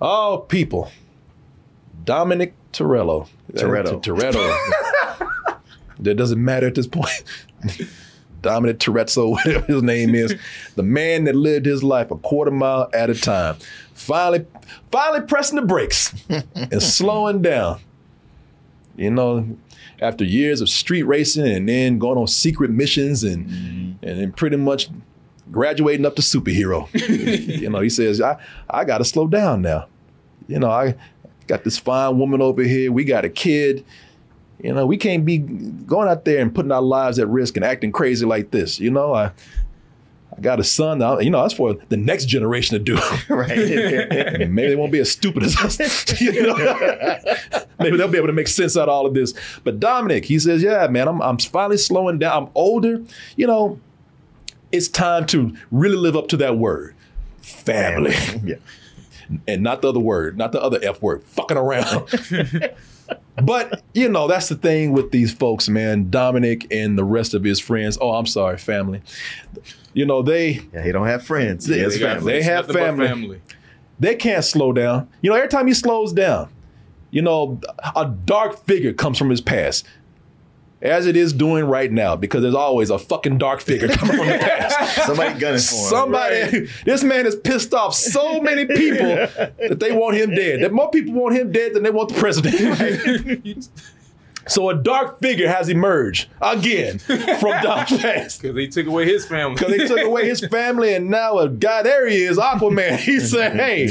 Oh, people. Dominic Torello. Toretto. Toretto. that doesn't matter at this point. Dominic Toretto, whatever his name is. the man that lived his life a quarter mile at a time. Finally, finally pressing the brakes and slowing down. You know, after years of street racing and then going on secret missions and mm-hmm. and then pretty much graduating up to superhero. you know, he says, I, I gotta slow down now. You know, I got this fine woman over here, we got a kid. You know, we can't be going out there and putting our lives at risk and acting crazy like this. You know, I I got a son. I- You know, that's for the next generation to do. right. Maybe they won't be as stupid as us. you know? Maybe they'll be able to make sense out of all of this. But Dominic, he says, "Yeah, man, I'm I'm finally slowing down. I'm older. You know, it's time to really live up to that word, family, yeah. and not the other word, not the other f word, fucking around." but you know, that's the thing with these folks, man. Dominic and the rest of his friends. Oh, I'm sorry, family. You know, they Yeah, he don't have friends. He They- has they got- family. they have family. family. they can't slow down. You know, every time he slows down, you know, a dark figure comes from his past. As it is doing right now, because there's always a fucking dark figure coming from the past. Somebody gunning for him. Somebody, this man has pissed off so many people that they want him dead. That more people want him dead than they want the president. So a dark figure has emerged again from Dom's past. Because they took away his family. Because they took away his family, and now uh, a guy there he is, Aquaman. He said, "Hey,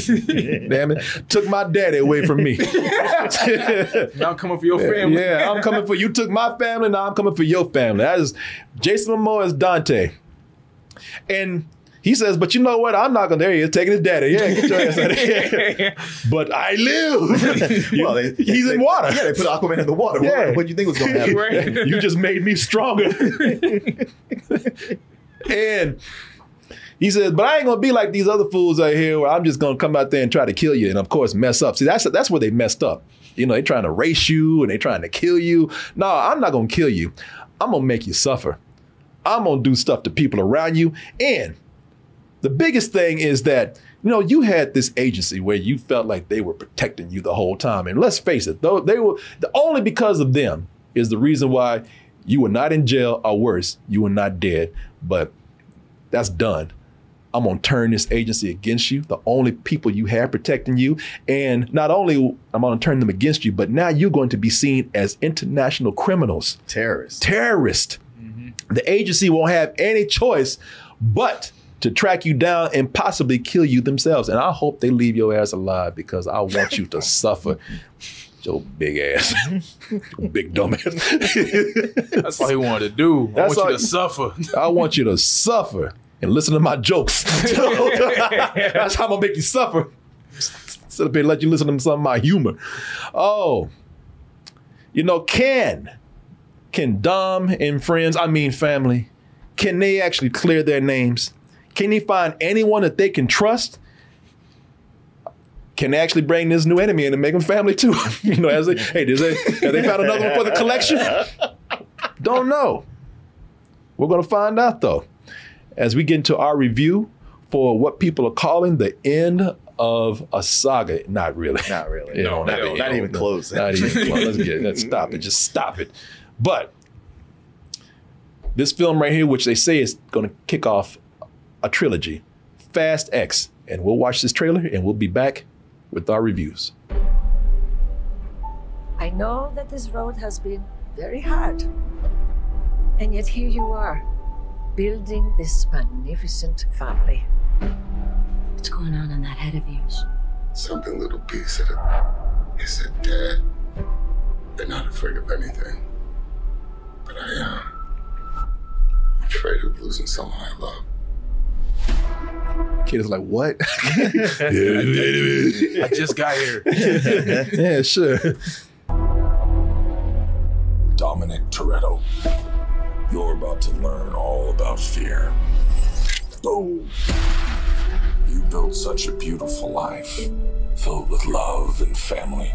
damn it, took my daddy away from me. now I'm coming for your family. yeah, I'm coming for you. Took my family, now I'm coming for your family. That is Jason Momoa is Dante, and." He says, but you know what? I'm not gonna. There he is, taking his daddy. Yeah, get your ass out of here. But I live. Well, they- He's they- in water. Yeah, they put Aquaman in the water. Yeah. What, do you think was going to happen? Right. you just made me stronger. and he says, but I ain't gonna be like these other fools out here where I'm just gonna come out there and try to kill you and of course mess up. See, that's that's where they messed up. You know, they trying to race you and they trying to kill you. No, I'm not gonna kill you. I'm gonna make you suffer. I'm gonna do stuff to people around you. And the biggest thing is that you know you had this agency where you felt like they were protecting you the whole time. And let's face it, though they were the only because of them is the reason why you were not in jail or worse, you were not dead. But that's done. I'm gonna turn this agency against you, the only people you have protecting you. And not only I'm gonna turn them against you, but now you're going to be seen as international criminals Terrorist. terrorist. The agency won't have any choice but to track you down and possibly kill you themselves. And I hope they leave your ass alive because I want you to suffer. Your big ass, Your big dumb ass. That's all he wanted to do. I That's want you all- to suffer. I want you to suffer and listen to my jokes. That's how I'm gonna make you suffer. Instead of being let you listen to some of my humor. Oh, you know, can can Dom and friends, I mean family, can they actually clear their names? Can they find anyone that they can trust? Can they actually bring this new enemy in and make them family too? you know, as they, hey, did they, have they found another one for the collection? Don't know. We're going to find out though as we get into our review for what people are calling the end of a saga. Not really. Not really. You No, know, not- you not even close. Not even close. Let's get let's stop it. Just stop it. But this film right here, which they say is going to kick off a trilogy, Fast X, and we'll watch this trailer and we'll be back with our reviews. I know that this road has been very hard. And yet here you are, building this magnificent family. What's going on in that head of yours? Something little B said it. He said, Dad, they're not afraid of anything. But I am. I'm afraid of losing someone I love. Kid is like, what? I just got here. yeah, sure. Dominic Toretto, you're about to learn all about fear. Boom! you built such a beautiful life, filled with love and family.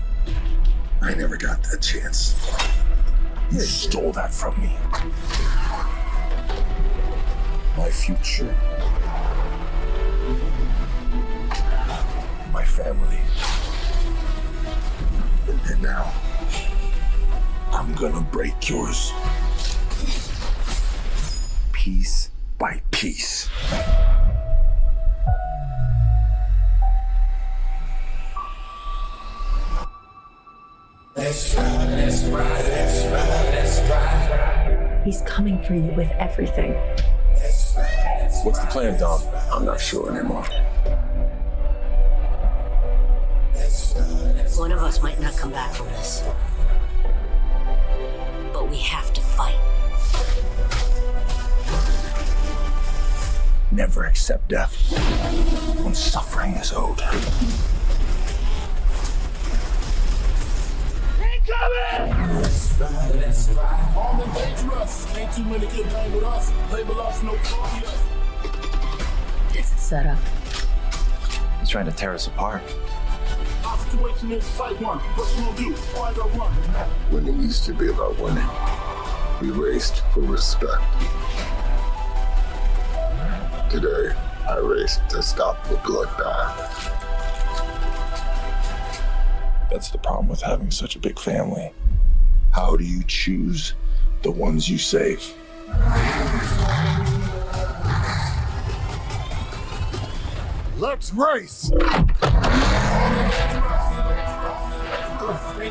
I never got that chance. You stole that from me. My future. My family. And now, I'm gonna break yours. Piece by piece. He's coming for you with everything. What's the plan, Dom? I'm not sure anymore. One of us might not come back from this. But we have to fight. Never accept death when suffering is owed. Incoming! All the dangerous. Ain't too many could die with us. They belong to us. It's a setup. He's trying to tear us apart. Winning used to be about winning. We raced for respect. Today, I raced to stop the bloodbath. That's the problem with having such a big family. How do you choose the ones you save? Let's race! You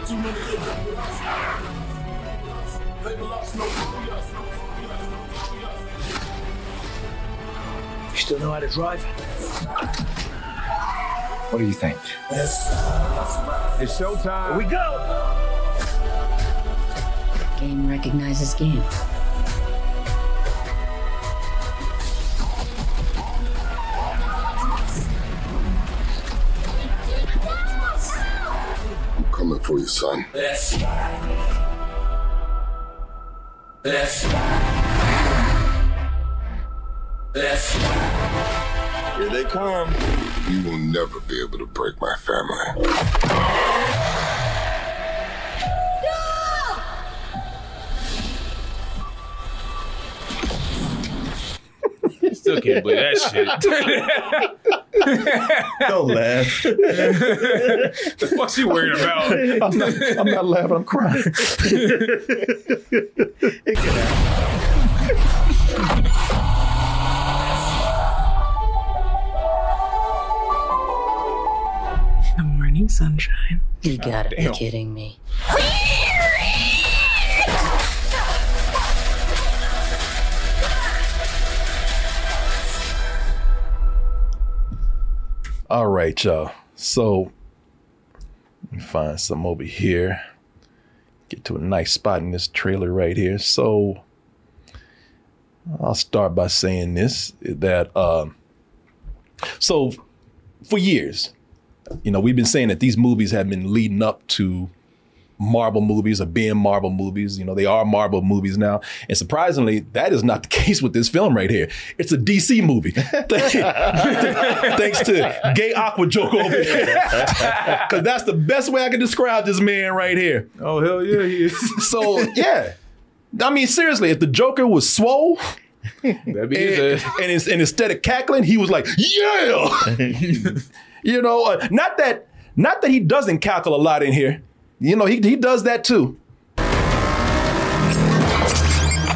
still know how to drive? What do you think? It's showtime. We go! Game recognizes game. Coming for you, son. Here they come. You will never be able to break my family. Still can't believe that shit. Don't laugh. the fuck she worried about? I'm not, I'm not laughing, I'm crying. It can happen. The morning sunshine. You gotta damn. be kidding me. All right, y'all. So let me find some over here. Get to a nice spot in this trailer right here. So I'll start by saying this that um so for years, you know, we've been saying that these movies have been leading up to Marvel movies or being Marvel movies. You know, they are Marvel movies now. And surprisingly, that is not the case with this film right here. It's a DC movie. Thanks to gay aqua joke over here. Because that's the best way I can describe this man right here. Oh hell yeah, he is. So, yeah. I mean, seriously, if the Joker was swole That'd be and, and, and instead of cackling, he was like, yeah. you know, uh, not that not that he doesn't cackle a lot in here. You know, he, he does that too.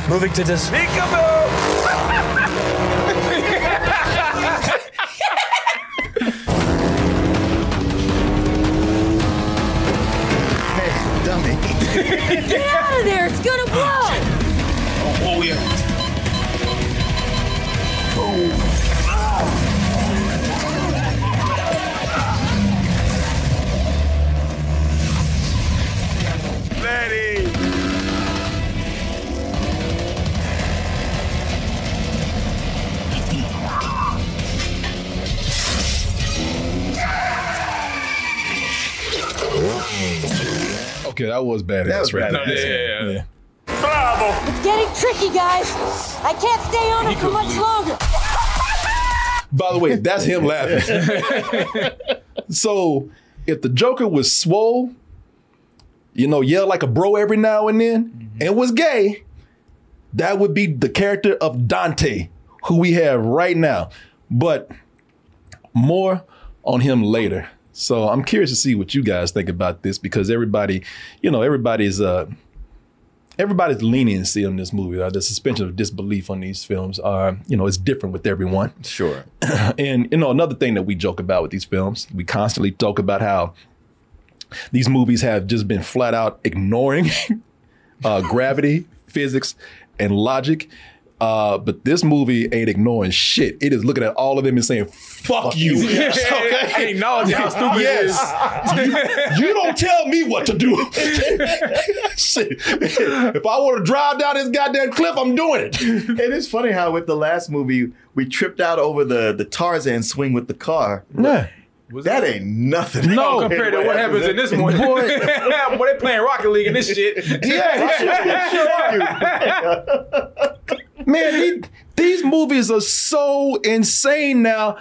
Moving to this. Hey, dummy. Get out of there! It's gonna that was badass. That was right badass. there. Yeah. Yeah. It's getting tricky, guys. I can't stay on it for much longer. By the way, that's him laughing. so if the Joker was swole, you know, yell like a bro every now and then, and was gay, that would be the character of Dante, who we have right now. But more on him later. So I'm curious to see what you guys think about this because everybody, you know, everybody's uh everybody's leniency on this movie, uh, the suspension of disbelief on these films are, you know, it's different with everyone. Sure. and you know, another thing that we joke about with these films, we constantly talk about how these movies have just been flat out ignoring uh, gravity, physics, and logic. Uh, but this movie ain't ignoring shit. It is looking at all of them and saying, fuck, you. I acknowledge how stupid it is. yes. you, you don't tell me what to do. shit. If I want to drive down this goddamn cliff, I'm doing it. And It is funny how with the last movie we tripped out over the the Tarzan swing with the car. Yeah. That ain't nothing. No, compared to what happens in this one. Boy. Boy, they playing Rocket League and this shit. Man, these, these movies are so insane now.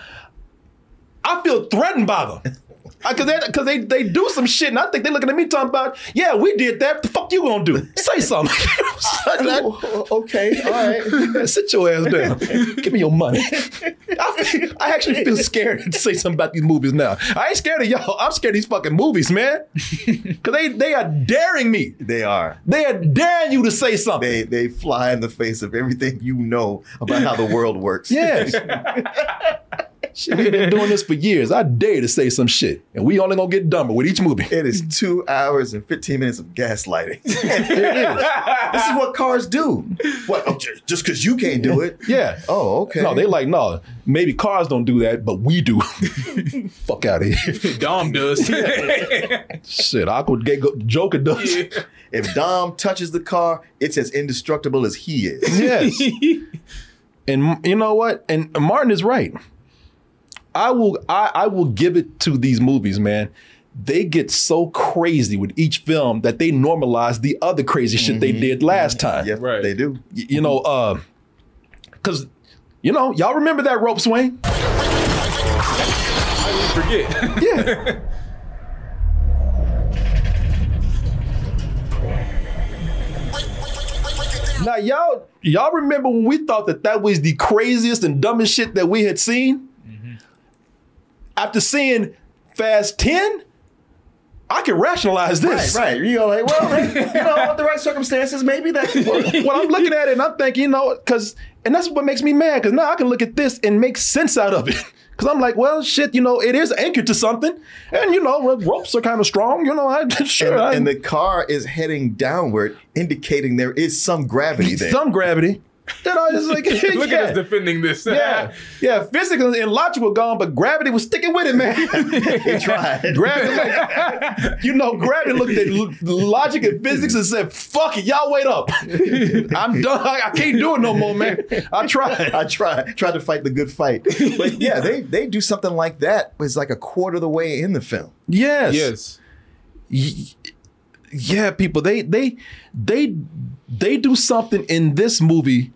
I feel threatened by them. Because they, cause they, they do some shit, and I think they're looking at me talking about, yeah, we did that. The fuck you gonna do? Say something. Oh, okay, all right. Sit your ass down. Give me your money. I, I actually feel scared to say something about these movies now. I ain't scared of y'all. I'm scared of these fucking movies, man. Because they, they are daring me. They are. They are daring you to say something. They they fly in the face of everything you know about how the world works. Yes. Shit, we've been doing this for years. I dare to say some shit, and we only gonna get dumber with each movie. It is two hours and 15 minutes of gaslighting. this is what cars do. What? oh, just because you can't do it? Yeah. Oh, okay. No, they like no. Maybe cars don't do that, but we do. Fuck out of here. Dom does. Shit, awkward gay go- Joker does. If Dom touches the car, it's as indestructible as he is. Yes. and you know what? And Martin is right. I will I, I will give it to these movies, man. They get so crazy with each film that they normalize the other crazy shit they did last time. Yes, Right. they do. Y- you know, uh, cause you know, y'all remember that rope swing? I didn't forget. Yeah. now y'all y'all remember when we thought that that was the craziest and dumbest shit that we had seen? After seeing Fast 10, I can rationalize this. Right, right. You know, like, well, hey, you know, under the right circumstances, maybe that could work. well, I'm looking at it and I'm thinking, you know, because, and that's what makes me mad, because now I can look at this and make sense out of it. Because I'm like, well, shit, you know, it is anchored to something. And, you know, well, ropes are kind of strong, you know, I, sure. and, I, and the car is heading downward, indicating there is some gravity there. some gravity. You know, it's like, Look yeah. at us defending this. Yeah, yeah. Physics and logic were gone, but gravity was sticking with it, man. He tried. gravity, like, you know, gravity looked at logic and physics and said, "Fuck it, y'all wait up. I'm done. I, I can't do it no more, man. I tried." I tried tried to fight the good fight. But yeah, they they do something like that. It's like a quarter of the way in the film. Yes, Yes. Y- yeah, people. They they they they do something in this movie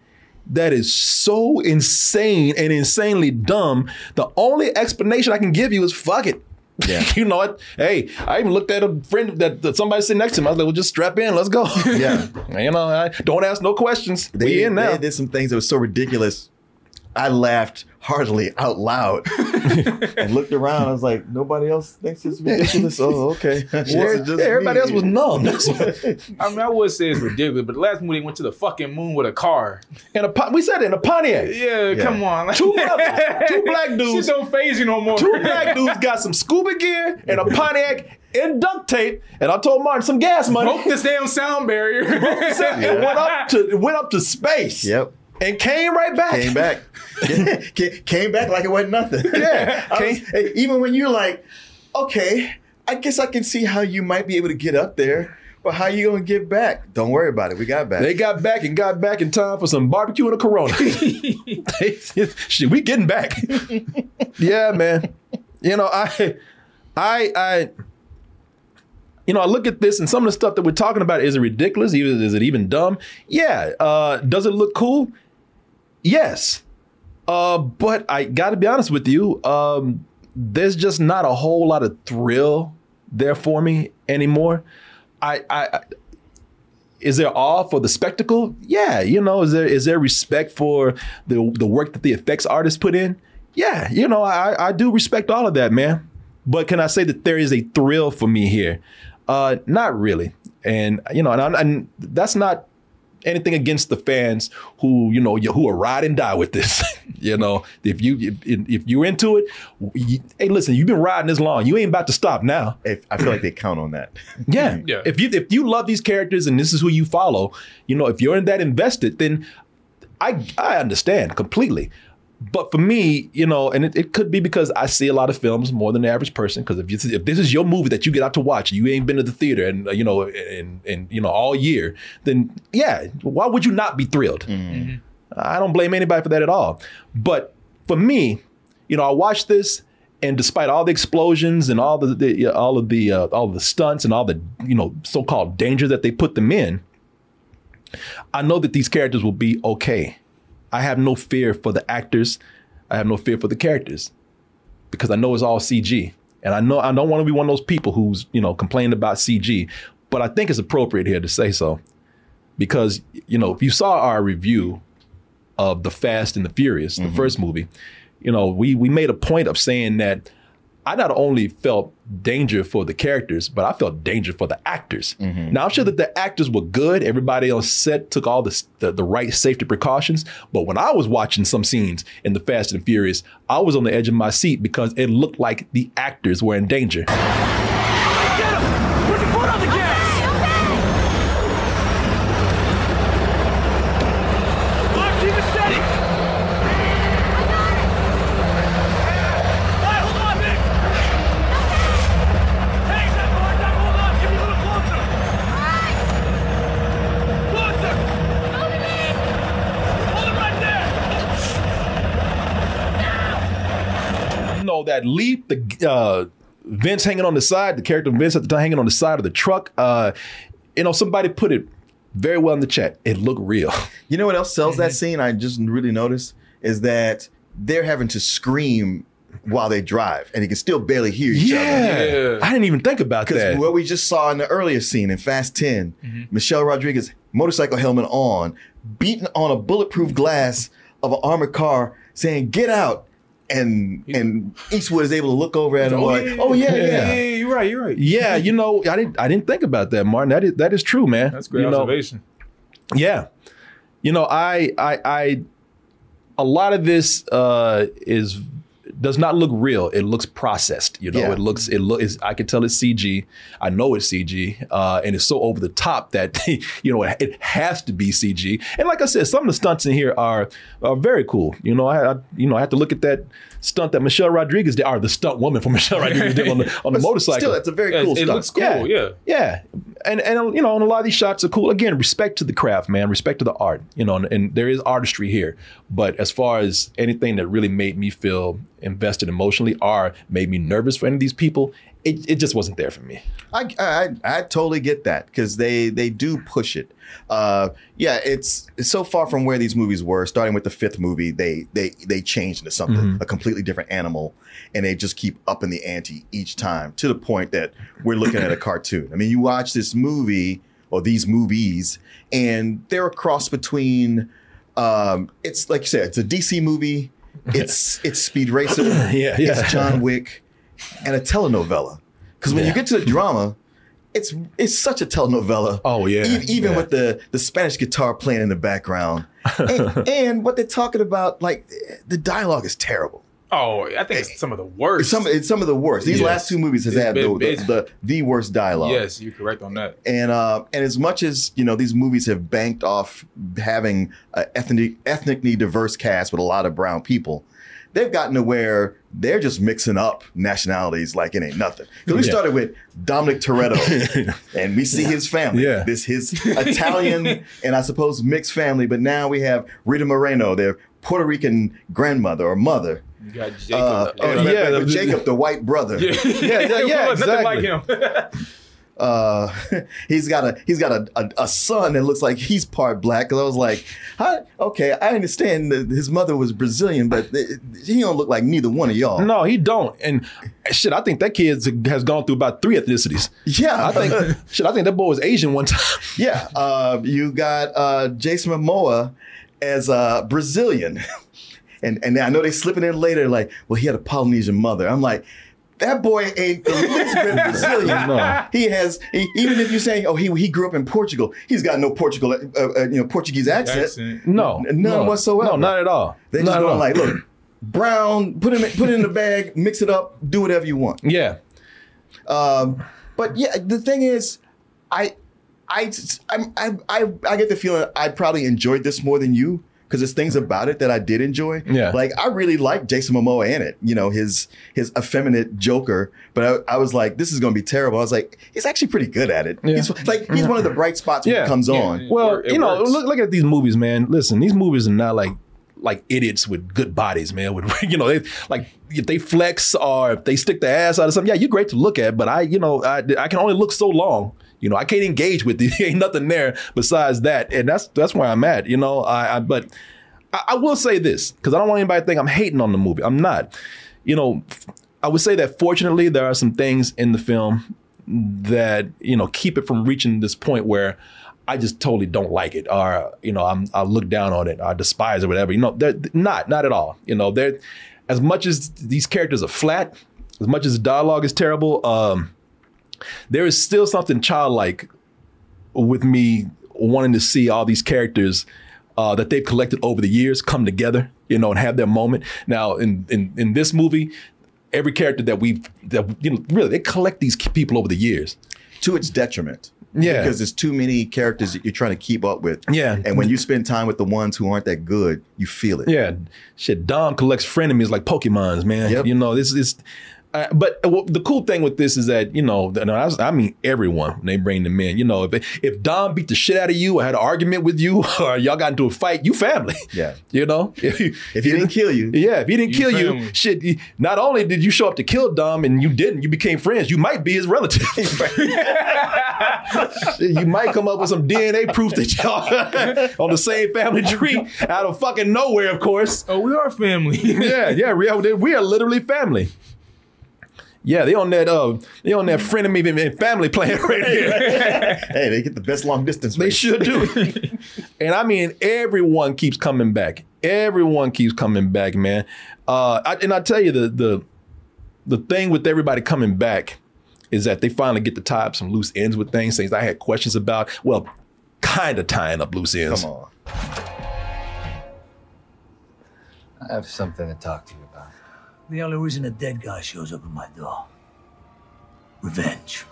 that is so insane and insanely dumb. The only explanation I can give you is fuck it. Yeah. you know what? Hey, I even looked at a friend that, that somebody sitting next to him. I was like, well, just strap in, let's go. Yeah. you know, I, don't ask no questions. They, we in now. they did some things that were so ridiculous. I laughed heartily out loud and looked around. I was like, nobody else thinks it's ridiculous. Oh, okay. This Yeah, just everybody me. else was numb. I mean, I would say it's ridiculous, but the last movie they went to the fucking moon with a car. and a, Pon- we said it in a Pontiac. Yeah, come on. Two brothers, two black Shit dudes. don't phase you no more. Two black dudes got some scuba gear and a Pontiac and duct tape. And I told Martin some gas money. Broke this damn sound barrier. and went up to went up to space. Yep. And came right back. Came back. Ca- came back like it wasn't nothing. Yeah. Was- hey, even when you're like, okay, I guess I can see how you might be able to get up there, but how you gonna get back? Don't worry about it. We got back. They got back and got back in time for some barbecue and a Corona. Shit, we getting back. yeah, man. You know, I, I, I, you know, I look at this and some of the stuff that we're talking about is it ridiculous? Even is it even dumb? Yeah. Uh, does it look cool? Yes. Uh, but I got to be honest with you. Um, there's just not a whole lot of thrill there for me anymore. I, I, I is there awe for the spectacle? Yeah, you know, is there is there respect for the the work that the effects artists put in? Yeah, you know, I I do respect all of that, man. But can I say that there is a thrill for me here? Uh, not really. And you know, and, and that's not anything against the fans who you know who are ride and die with this. you know, if you if, if you're into it, you, hey, listen, you've been riding this long. You ain't about to stop now. If, I feel like they count on that. Yeah. Yeah. If you if you love these characters and this is who you follow, you know, if you're in that invested, then I I understand completely. But for me, you know, and it, it could be because I see a lot of films more than the average person. Because if, you, if this is your movie that you get out to watch, you ain't been to the theater and uh, you know, and and you know all year, then yeah, why would you not be thrilled? I don't blame anybody for that at all. But for me, you know, I watched this, and despite all the explosions and all the, the all of the uh, all of the stunts and all the you know so-called danger that they put them in, I know that these characters will be okay. I have no fear for the actors. I have no fear for the characters because I know it's all CG. And I know I don't want to be one of those people who's, you know, complaining about CG, but I think it's appropriate here to say so. Because, you know, if you saw our review of The Fast and the Furious, the mm-hmm. first movie, you know, we we made a point of saying that I not only felt danger for the characters, but I felt danger for the actors. Mm-hmm. Now I'm sure that the actors were good. Everybody on set took all the, the the right safety precautions. But when I was watching some scenes in the Fast and Furious, I was on the edge of my seat because it looked like the actors were in danger. You that leap, the uh, Vince hanging on the side, the character Vince at the time hanging on the side of the truck. Uh, you know, somebody put it very well in the chat. It looked real. You know what else sells that scene? I just really noticed is that they're having to scream while they drive, and you can still barely hear each other. Yeah. I didn't even think about that. Because that. what we just saw in the earlier scene in Fast 10, Michelle Rodriguez, motorcycle helmet on, beating on a bulletproof glass of an armored car, saying, Get out. And and Eastwood is able to look over at him like, Oh, yeah, yeah. you're right, you're right. yeah, you know, I didn't I didn't think about that, Martin. That is that is true, man. That's great You know, observation. Yeah. You know, I I I a lot of this uh is does not look real. It looks processed. You know, Yeah. it looks it looks I can tell it's CG. I know it's CG. Uh and it's so over the top that you know it, it has to be CG. And like I said, some of the stunts in here are are very cool. You know, I, I you know, I have to look at that stunt that Michelle Rodriguez did, or the stunt woman from Michelle Rodriguez did on the on the motorcycle. Still, it's a very cool it stunt. looks cool, yeah. Yeah. And and you know, and a lot of these shots are cool. Again, respect to the craft, man. Respect to the art. You know, and, and there is artistry here. But as far as anything that really made me feel invested emotionally or made me nervous for any of these people, it, it just wasn't there for me. I, I I totally get that because they they do push it. Uh, yeah, it's it's so far from where these movies were. Starting with the fifth movie, they they they changed into something Mhm. a completely different animal, and they just keep upping the ante each time to the point that we're looking at a cartoon. I mean, you watch this movie or these movies, and they're a cross between. Um, it's like you said, it's a DC movie. It's it's Speed Racer. Yeah, yeah. It's John Wick, and a telenovela. Because when Yeah. you get to the drama, it's it's such a telenovela. Oh yeah. E- even yeah. with the the Spanish guitar playing in the background, and, and what they're talking about, like the dialogue is terrible. Oh, I think it's some of the worst. It's some it's some of the worst. These Yes. last two movies has It's had been- the, the, the the worst dialogue. yes, you're correct on that. And uh, and as much as you know, these movies have banked off having an ethnic, ethnically diverse cast with a lot of brown people. They've gotten to where they're just mixing up nationalities like it ain't nothing. Because we Yeah. started with Dominic Toretto, and we see his family. Yeah. This his Italian and I suppose mixed family. But now we have Rita Moreno, their Puerto Rican grandmother or mother. You got Jakob. Uh, oh, and yeah, the- Jakob, the white brother. yeah, yeah, yeah, Nothing exactly. like him. Uh, he's got a he's got a, a, a son that looks like he's part black. Because I was like, okay, I understand that his mother was Brazilian, but it- he don't look like neither one of y'all. No, he don't. And shit, I think that kid has gone through about three ethnicities. Yeah, I think shit. I think that boy was Asian one time. Yeah, uh, you got uh, Jason Momoa as uh, Brazilian, and and I know they slipping in later like, well, he had a Polynesian mother. I'm like. That boy ain't the least bit Brazilian. No. He has, he, even if you say, oh, he he grew up in Portugal, he's got no Portugal, uh, uh, you know, Portuguese accent. Accent. No, N- none no. whatsoever. No, not at all. They just at going like, look, brown, put it in, put it in the bag, mix it up, do whatever you want. Yeah, Um, but yeah, the thing is, I, I, I'm- I, I, I get the feeling I probably enjoyed this more than you because there's things about it that I did enjoy. Yeah. like I really like Jason Momoa in it. You know, his his effeminate Joker. But I, I was like, this is going to be terrible. I was like, he's actually pretty good at it. Yeah. He's like, he's one of the bright spots when Yeah. it comes Yeah. on. Well, it you know, works. look look at these movies, man. Listen, these movies are not like like idiots with good bodies, man. With you know, they like if they flex or if they stick their ass out or something. Yeah, you're great to look at, but I, you know, I, I can only look so long. You know, I can't engage with you. Ain't nothing there besides that, and that's that's where I'm at. You know, I, I but I, I will say this because I don't want anybody to think I'm hating on the movie. I'm not. You know, I would say that fortunately there are some things in the film that you know keep it from reaching this point where I just totally don't like it, or you know, I'm I look down on it, or despise it, whatever. You know, they're not not at all. You know, they're as much as these characters are flat, as much as the dialogue is terrible. Um, there is still something childlike with me wanting to see all these characters uh, that they've collected over the years come together, you know, and have their moment. Now, in in in this movie, every character that we've that you know really they collect these people over the years. to its detriment. Yeah. Because there's too many characters that you're trying to keep up with. Yeah. And when you spend time with the ones who aren't that good, you feel it. Yeah, shit. Dom collects frenemies like Pokemons, man. Yep. You know this is. Uh, but uh, well, the cool thing with this is that you know, and I, I mean everyone when they bring them in. You know, if if Dom beat the shit out of you, or had an argument with you, or y'all got into a fight, you family. Yeah. You know, If if he didn't kill you, Yeah, if he didn't You kill you, shit. Not only did you show up to kill Dom, and you didn't, you became friends. You might be his relative. you might come up with some DNA proof that y'all on the same family tree out of fucking nowhere, of course. Oh, we are family. Yeah, yeah, we are, we are literally family. Yeah, they on that uh, they on that frenemy and family plan right here. hey, they get the best long distance. They race. should do. and I mean, everyone keeps coming back. Everyone keeps coming back, man. Uh, I, and I tell you, the the the thing with everybody coming back is that they finally get to tie up some loose ends with things, things I had questions about. Well, kind of tying up loose ends. Come on. I have something to talk to you about. The only reason a dead guy shows up at my door. Revenge.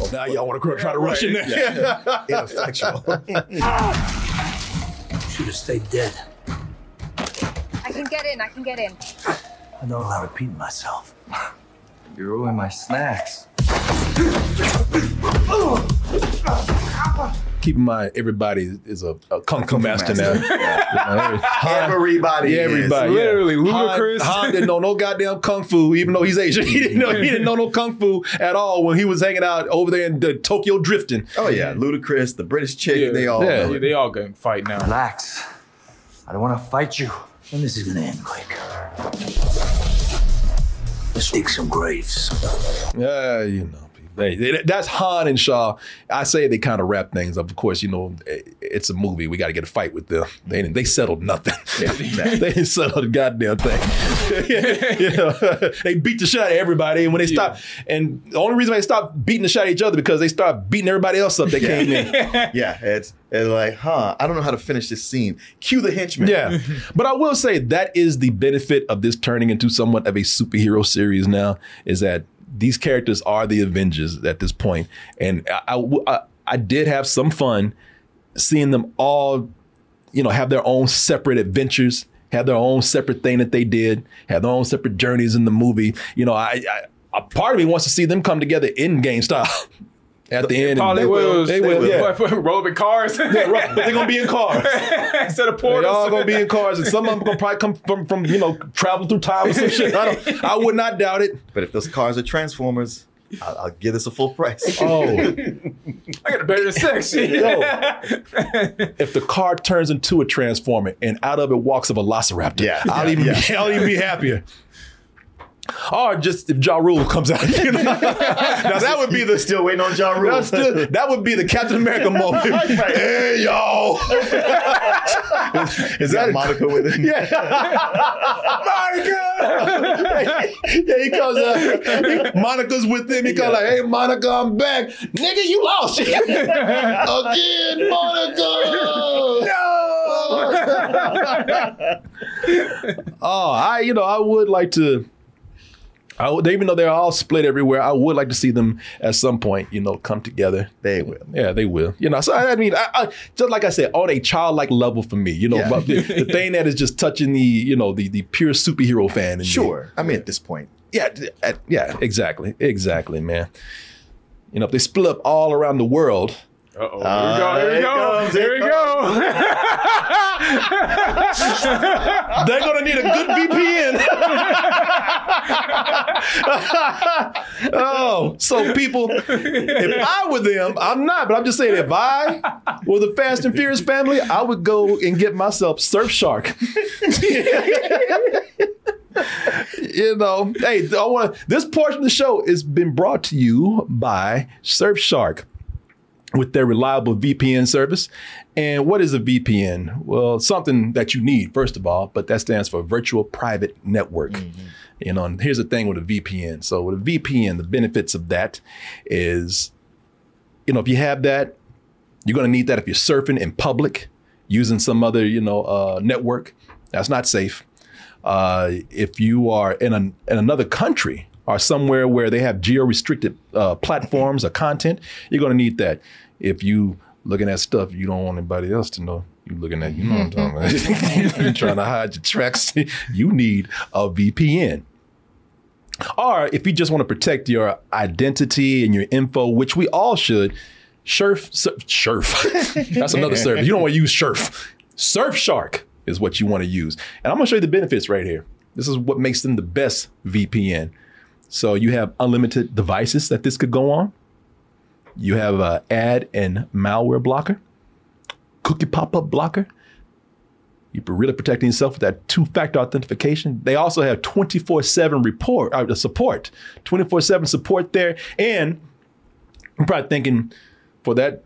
Oh, now y'all want to try to rush in there. Ineffectual. Should have stayed dead. I can get in. I can get in. I don't allow repeating myself. You ruined my snacks. Keep in mind, everybody is a, a kung fu master, now. master. You know, every- Han- Everybody. Yeah, is. everybody. Literally, yeah. Han- Ludacris. Han, didn't know no goddamn kung fu, even though he's Asian. He didn't know he didn't know no kung fu at all when he was hanging out over there in the Tokyo drifting. Oh yeah, Ludacris, the British chick, they all Yeah. know Yeah, they all gonna fight now. Relax. I don't want to fight you. And this is gonna end quick. Let's dig some graves. Yeah, you know. They, they- that's Han and Shaw. I say they kind of wrap things up. Of course, you know it- it's a movie. We got to get a fight with them. They didn't, they settled nothing. they didn't settle the goddamn thing. You know, they beat the shit out of everybody, and when they stop, and the only reason they stopped beating the shit out of each other because they started beating everybody else up that came in. Yeah, it's it's like, huh? I don't know how to finish this scene. Cue the henchman. Yeah. But I will say that is the benefit of this turning into somewhat of a superhero series now is that these characters are the Avengers at this. And I, I, I- did have some fun seeing them all, you know, have their own separate adventures, have their own separate thing that they did, have their own separate journeys in the movie. You know, I, part of me wants to see them come together Endgame style. At the end, Probably they will. They will. Yeah. Rolling cars. Yeah, right. But they're gonna be in cars. Instead of portals, They're all gonna be in cars, and some of them are gonna probably come from from you know travel through time or some shit. I don't. I would not doubt it. But if those cars are Transformers, I'll, I'll give this a full price. Oh, I got a better sex. Yo. if the car turns into a transformer and out of it walks a velociraptor, Yeah, I'll yeah, even yeah. Be, I'll even be happier. Or just if Ja Rule comes out, you know? now that would be the Still waiting on Ja Rule. Still, that would be the Captain America moment. Hey y'all, is, that a- Monica with him? Yeah, Monica. yeah, he comes up. Monica's with him. He comes like, "Hey, Monica, I'm back, nigga. You lost again, Monica. No. oh, I, you know, I would like to. I would, even though they're all split everywhere, I would like to see them at some point, you know, come together. They will. Yeah, they will. You know, so I, I mean, I, I, just like I said, on a childlike level for me, you know, Yeah. the, the thing that is just touching the, you know, the the pure superhero fan. In me. Sure. I mean, at this point, Yeah, yeah, exactly, exactly, man. You know, if they split up all around the world, Uh-oh. Uh, Here we go. here Here we go. Here we go. they're gonna need a good VPN. oh, so people, if I were them, I'm not, but I'm just saying, if I were the Fast and Furious family, I would go and get myself Surfshark. you know, hey, I want. This portion of the show has been brought to you by Surfshark with their reliable VPN service. And what is a VPN? Well, something that you need, first of all, but that stands for Virtual Private Network. You know, and here's the thing with a VPN. So with a VPN, the benefits of that is, you know, if you have that, you're going to need that if you're surfing in public using some other, you know, uh, network. That's not safe. Uh, if you are in, an, in another country or somewhere where they have geo-restricted uh, platforms or content, you're going to need that. If you looking at stuff you don't want anybody else to know, you looking at, you know what I'm talking about. You're trying to hide your tracks. you need a VPN. Or if you just want to protect your identity and your info, which we all should, Surf, sur- Surf. That's another service. You don't want to use Surf. Surfshark is what you want to use. And I'm going to show you the benefits right here. This is what makes them the best VPN. So you have unlimited devices that this could go on. You have a ad and malware blocker, cookie pop-up blocker. You're really protecting yourself with that two-factor authentication. They also have 24/7 report uh, support, 24/7 support there. And I'm probably thinking for that,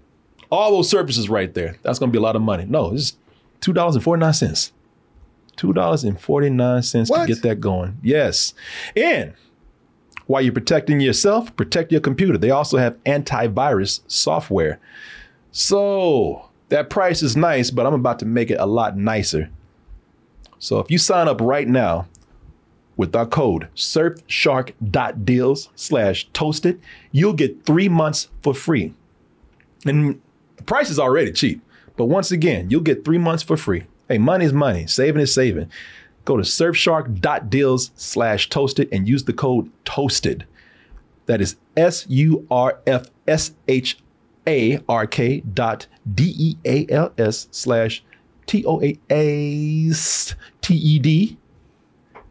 all those services right there, that's going to be a lot of money. No, it's two dollars and forty nine cents. Two dollars and forty nine cents to get that going. Yes, and while you're protecting yourself, protect your computer. They also have antivirus software. So that price is nice, but I'm about to make it a lot nicer. So if you sign up right now with our code surfshark.deals slash toasted, you'll get three months for free. And the price is already cheap. But once again, you'll get three months for free. Hey, money is money. Saving is saving. Go to surfshark.deals slash toasted and use the code toasted. That is S U R F S H A R K dot D E A L S slash T O A S T E D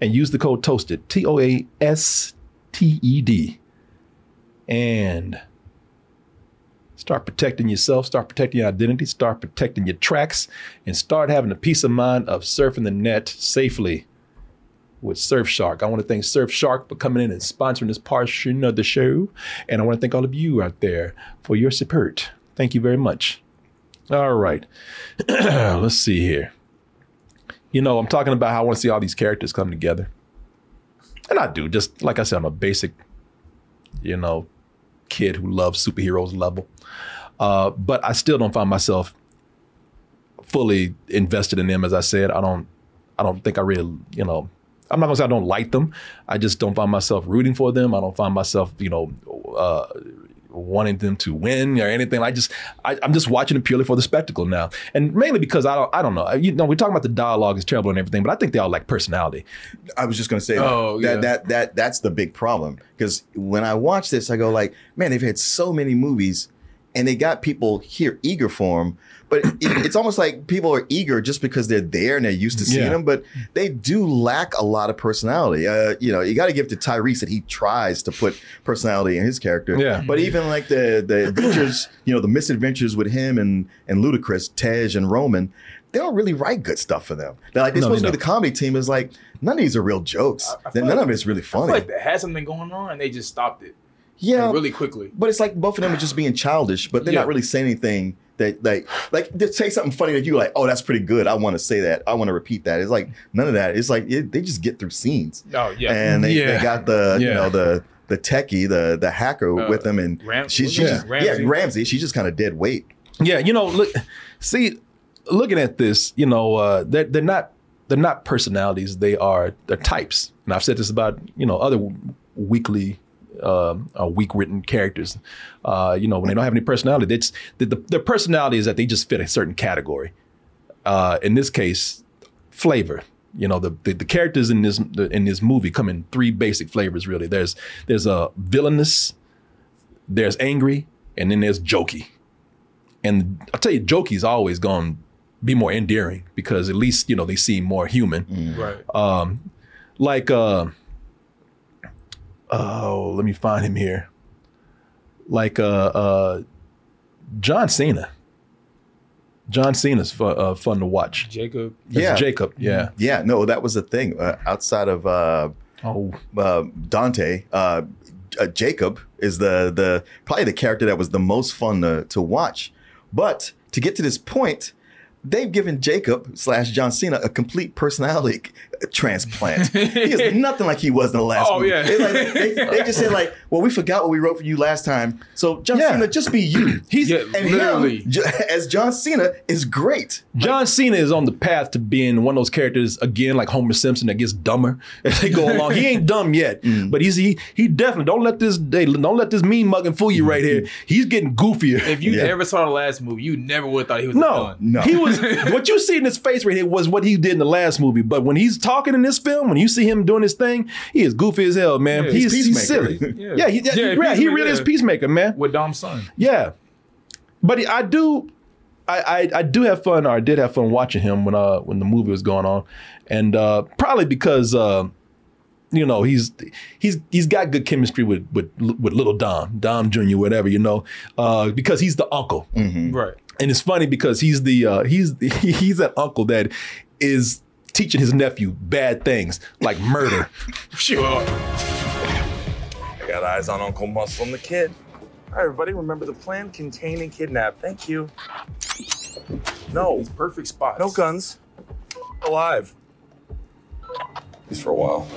and use the code toasted T O A S T E D and start protecting yourself, start protecting your identity, start protecting your tracks, and start having the peace of mind of surfing the net safely with Surfshark. I want to thank Surfshark for coming in and sponsoring this portion of the show. And I want to thank all of you out there for your support. Thank you very much. All right. Let's see here. You know, I'm talking about how I want to see all these characters come together. And I do, just like I said, I'm a basic, you know, kid who loves superheroes level. Uh, but I still don't find myself fully invested in them. As I said, I don't, I don't think I really, you know, I'm not gonna say I don't like them. I just don't find myself rooting for them. I don't find myself, you know, uh, wanting them to win or anything. I just I, I'm just watching it purely for the spectacle now, and mainly because I don't I don't know. You know, we're talking about the dialogue is terrible and everything, but I think they all like personality. I was just going to say Oh, that, yeah. that that that's the big problem because when I watch this, I go like, man, they've had so many movies, and they got people here eager for them. But it, it's almost like people are eager just because they're there and they're used to seeing Yeah. them. But they do lack a lot of personality. Uh, you know, you got to give to Tyrese that he tries to put personality in his character. Yeah. But even like the the adventures, you know, the misadventures with him and and Ludacris, Tej and Roman. They don't really write good stuff for them. They're like they're No, supposed they to be the comedy team. Is like none of these are real jokes. None of it's really I feel funny. like they had something going on and they just stopped it. Yeah, Like, really quickly. But it's like both of them are just being childish, but they're Yeah. not really saying anything that like like they say something funny that you like. Oh, that's pretty good. I want to say that. I want to repeat that. It's like none of that. It's like it, they just get through scenes. Oh yeah. and they, Yeah. they got the you Yeah. know the the techie the the hacker Uh, with them and Ram- she, she yeah. just Ramsey. yeah Ramsey. She's just kind of dead weight. Yeah, you know, look, see, looking at this, you know, uh, they're they're not they're not personalities. They are they're types, and I've said this about you know other weekly. Uh, uh, weak written characters, uh, you know, when they don't have any personality, it's the, the, their personality is that they just fit a certain category. Uh, in this case, flavor. You know, the, the the characters in this in this movie come in three basic flavors. Really, there's there's a villainous, there's angry, and then there's jokey. And I'll tell you, Jokey's always going to be more endearing because at least, you know, they seem more human. Right. Um, like, uh, oh, let me find him here. Like, uh, uh, John Cena. John Cena's fu- uh, fun to watch. Jakob. That's Yeah. Jakob. Yeah. Yeah, no, that was the thing. Uh, outside of uh, oh. uh, Dante, uh, uh, Jakob is the the probably the character that was the most fun to, to watch. But to get to this point, they've given Jakob slash John Cena a complete personality transplant. he is nothing like he was in the last Oh, movie. yeah. It's like- they, they just said like, well, we forgot what we wrote for you last time. So John Yeah. Cena, just be you. He's Yeah, and literally. him, as John Cena is great. John Cena is on the path to being one of those characters again, like Homer Simpson, that gets dumber as they go along. He ain't dumb yet, Mm. but he's he he definitely don't let this they don't let this mean mugging fool you right here. He's getting goofier. If you Yeah. ever saw the last movie, you never would have thought he was no, villain. No. he was what you see in his face right here was what he did in the last movie. But when he's talking in this film, when you see him doing his thing, he is goofy as hell, man. Yeah, he's, he's he's silly. Peacemaker. Yeah, Yeah. he, yeah, Yeah, yeah, he Peacemaker, really is peacemaker, man. With Dom's son. Yeah, but I do, I, I I do have fun, or I did have fun watching him when uh when the movie was going on, and uh probably because uh you know he's he's he's got good chemistry with with with little Dom Dom Jr. whatever you know uh because he's the uncle Right. and it's funny because he's the uh he's he's that uncle that is teaching his nephew bad things like murder. Sure. I got eyes on Uncle Muscle and the kid. All right, everybody, remember the plan? Contain and kidnap. Thank you. No, Perfect spots. no guns. Alive. At least for a while.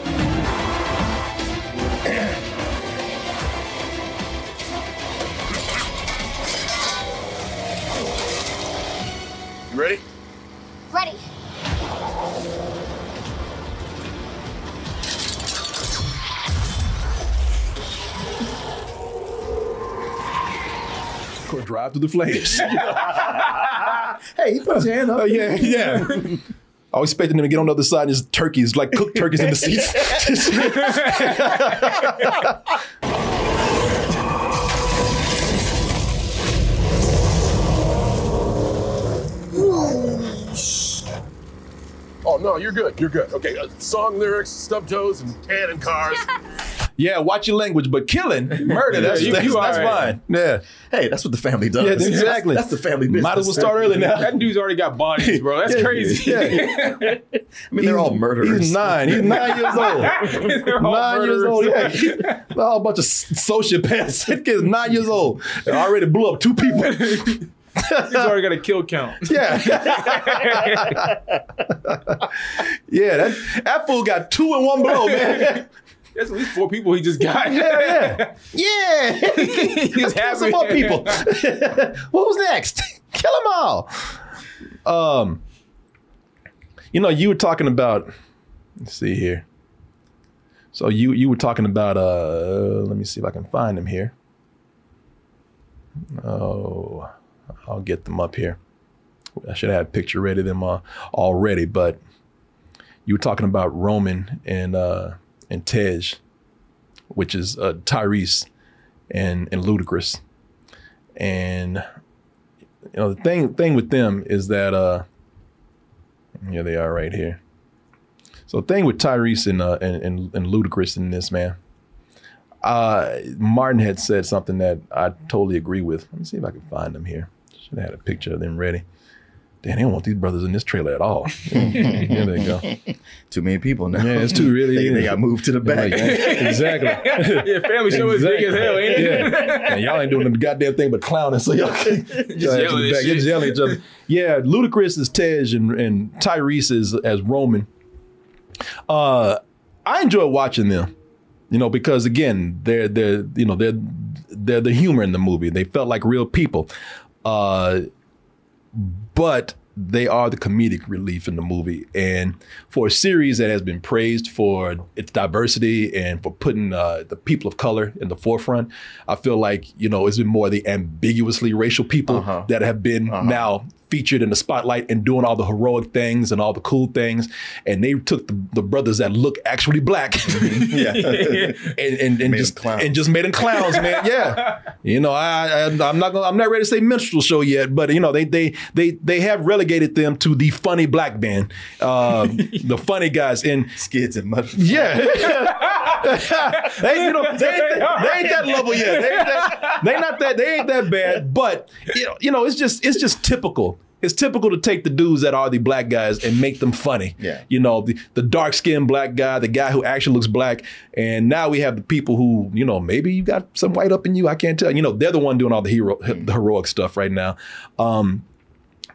You ready? Ready. Drive through the flames. Hey, he put his hand up. Oh yeah, yeah. I was expecting him to get on the other side and just turkeys, like cooked turkeys in the seats. Oh no, you're good. You're good. Okay, uh, song lyrics, stub toes, and tan and cars. yeah, watch your language, but killing, murder, that's, you- that's, you that's all right. fine. Yeah. Hey, that's what the family does. Yeah, exactly. That's, that's the family business. Might as well start early now. That dude's already got bodies, bro. That's Yeah, crazy. yeah. I mean, they're all murderers. He's nine. He's nine years old. They're all nine years old. murderers. Yeah, a whole bunch of sociopaths. That kid's nine years old. They already blew up two people. He's already got a kill count. Yeah. yeah, that, that fool got two in one blow, man. That's at least four people he just got. Yeah, yeah. Yeah. He's Kill some more people. Who's next? Kill them all. Um, you know, you were talking about. Let's see here. So you you were talking about. Uh, let me see if I can find him here. Oh, I'll get them up here. I should have had a picture ready them uh, already, but you were talking about Roman and uh, and Tej, which is uh, Tyrese and and Ludacris, and you know the thing thing with them is that uh, here they are right here. So thing with Tyrese and uh, and, and and Ludacris in this man, uh, Martin had said something that I totally agree with. Let me see if I can find them here. Should have had a picture of them ready. Damn, they don't want these brothers in this trailer at all. Here they go. Too many people now. Yeah, it's too really. They, they got moved to the back. exactly. yeah, family show is big as hell, ain't it? Yeah. And y'all ain't doing the goddamn thing but clowning, so y'all can just yelling and shit. Just yelling at each other. Yeah, Ludacris is Tej and, and Tyrese is as Roman. Uh, I enjoy watching them, you know, because again, they're they're you know they're they're the humor in the movie. They felt like real people, uh, but they are the comedic relief in the movie. And for a series that has been praised for its diversity and for putting uh, the people of color in the forefront, I feel like you know it's been more the ambiguously racial people Uh-huh. that have been now featured in the spotlight and doing all the heroic things and all the cool things. And they took the, the brothers that look actually black, Yeah. and and, and just and just made them clowns, man. Yeah, you know, I, I I'm not gonna I'm not ready to say minstrel show yet, but you know they they they they have relegated them to the funny black band, uh, the funny guys, and skids and much. Yeah, they you know they ain't, that, they ain't that level yet. They ain't that, they not that they ain't that bad, but you know, you know it's just it's just typical. It's typical to take the dudes that are the black guys and make them funny. Yeah. You know, the, the dark skinned black guy, the guy who actually looks black. And now we have the people who, you know, maybe you got some white up in you. I can't tell. You know, they're the one doing all the hero the heroic stuff right now. Um,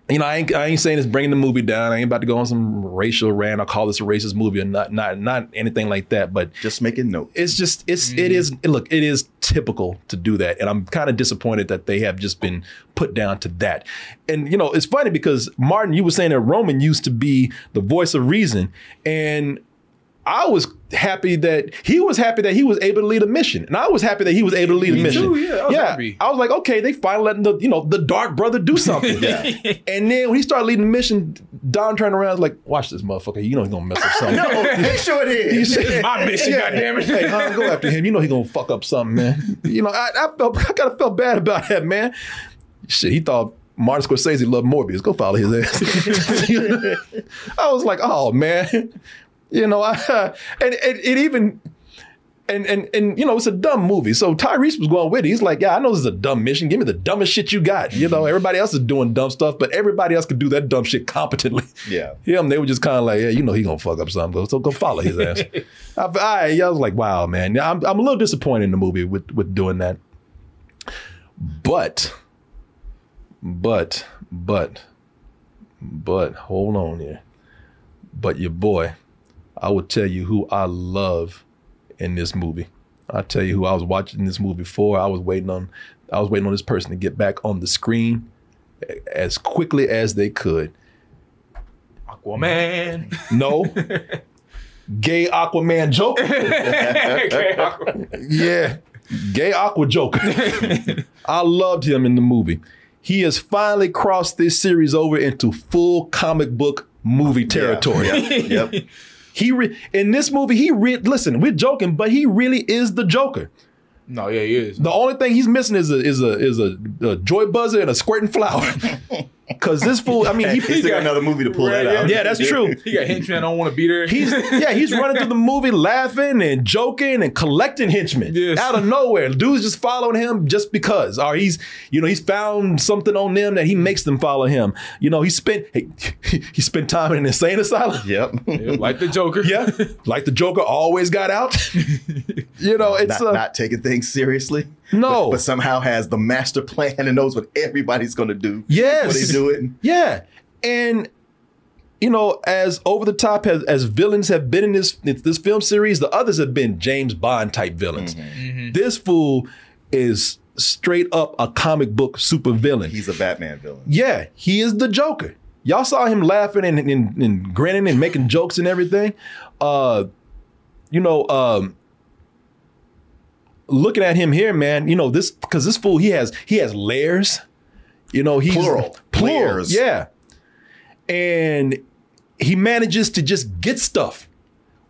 you know, I ain't, I ain't saying it's bringing the movie down. I ain't about to go on some racial rant. I'll call this a racist movie or not, not, not anything like that. But just making note. It's just, it's, it mm-hmm. is. Look, it is typical to do that, and I'm kind of disappointed that they have just been put down to that. And you know, it's funny because Martin, you were saying that Roman used to be the voice of reason, and I was happy that he was happy that he was able to lead a mission, and I was happy that he was able to lead a mission. too, yeah, I was happy. I was like, okay, they finally letting the you know the dark brother do something. Yeah. And then when he started leading the mission, Dom turned around like, watch this motherfucker. You know he's gonna mess up something. No, he sure did. He said- It's my mission, goddammit. Hey, Han, go after him. You know he's gonna fuck up something, man. You know, I, I felt I kind of felt bad about that, man. Shit, he thought Martin Scorsese loved Morbius. Go follow his ass. I was like, oh man, you know, I and, and it even. And, and and you know it's a dumb movie. So Tyrese was going with it. He's like, yeah, I know this is a dumb mission. Give me the dumbest shit you got. You know, everybody else is doing dumb stuff, but everybody else could do that dumb shit competently. Yeah. Him, they were just kind of like, yeah, you know, he gonna fuck up something. So go follow his ass. I, I, I was like, wow, man. Yeah, I'm, I'm a little disappointed in the movie with with doing that. But, but, but, but, hold on here. But your boy, I will tell you who I love in this movie. I tell you who I was watching this movie for. I was waiting on, I was waiting on this person to get back on the screen as quickly as they could. Aquaman. No. Gay Aquaman joke. Aquaman. yeah. Gay Aqua Joker. I loved him in the movie. He has finally crossed this series over into full comic book movie territory. Yeah. Yep. He re- in this movie, he re- listen, we're joking, but he really is the Joker. No, yeah, he is. The only thing he's missing is a is a is a, a joy buzzer and a squirting flower. Cause this fool, I mean, he, He still got another movie to pull that out. Yeah, that's true. He got henchmen. I don't want to be there. He's yeah, he's running through the movie laughing and joking and collecting henchmen Yes. out of nowhere. Dudes just following him just because, or he's you know he's found something on them that he makes them follow him. You know he spent he, he spent time in an insane asylum. Yep. Yeah, like the Joker. Yeah, like the Joker always got out. you know it's not, uh, not taking things seriously. No. But, but somehow has the master plan and knows what everybody's going to do. Yes. They do it. Yeah. And you know, as over the top as, as villains have been in this this film series, the others have been James Bond type villains. This fool is straight up a comic book super villain. He's a Batman villain. Yeah, he is the Joker. Y'all saw him laughing and, and, and grinning and making jokes and everything. Uh, you know, um, looking at him here, man, you know this because this fool he has he has layers. You know he's Plural. plural, Layers. yeah, and he manages to just get stuff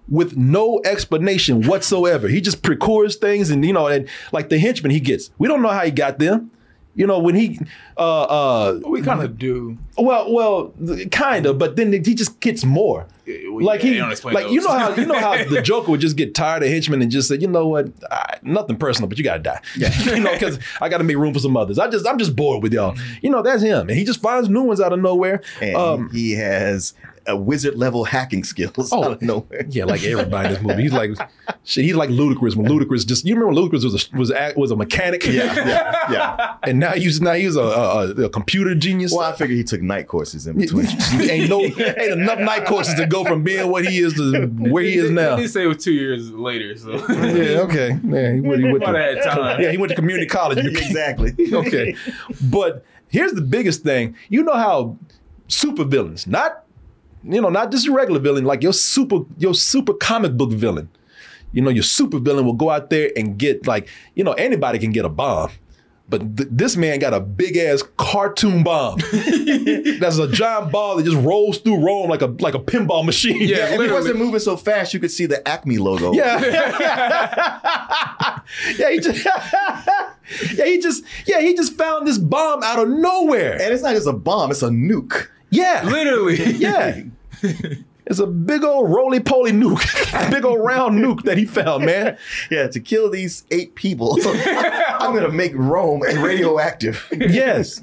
with no explanation whatsoever. He just procures things, and you know, and like the henchmen he gets, we don't know how he got them. You know, when he, uh, uh, we kind of do. well, well, kind of, but then he just gets more. well, like yeah, he, they don't explain like you know how you know how the Joker would just get tired of henchmen and just say, you know what, I, nothing personal, but you gotta die. Yeah. you know, because I got to make room for some others. I just, I'm just bored with y'all. You know, that's him, and he just finds new ones out of nowhere. And Um, he has a wizard level hacking skills Oh, out of nowhere. Yeah, like everybody in this movie. He's like, shit, he's like Ludacris. When Ludacris just, you remember when Ludacris was a, was a, was a mechanic. Yeah, yeah, yeah. And now he's now he's a, a, a computer genius. Well, I figured he took night courses in between. ain't no ain't enough night courses to go from being what he is to where he is now. He say it was two years later. So Yeah, okay. Yeah, he went, he went to, time. yeah, he went to community college. exactly. okay. But here's the biggest thing. You know how super villains, not you know, not just a regular villain, like your super your super comic book villain. You know, your super villain will go out there and get like, you know, anybody can get a bomb. But th- this man got a big ass cartoon bomb. That's a giant ball that just rolls through Rome like a like a pinball machine. Yeah, if he wasn't moving so fast, you could see the Acme logo. Yeah. yeah, he just Yeah, he just yeah, he just found this bomb out of nowhere. And it's not just a bomb, it's a nuke. Yeah. Literally. Yeah. It's a big old roly poly nuke, big old round nuke that he found, man. Yeah, to kill these eight people, I'm gonna make Rome radioactive. Yes.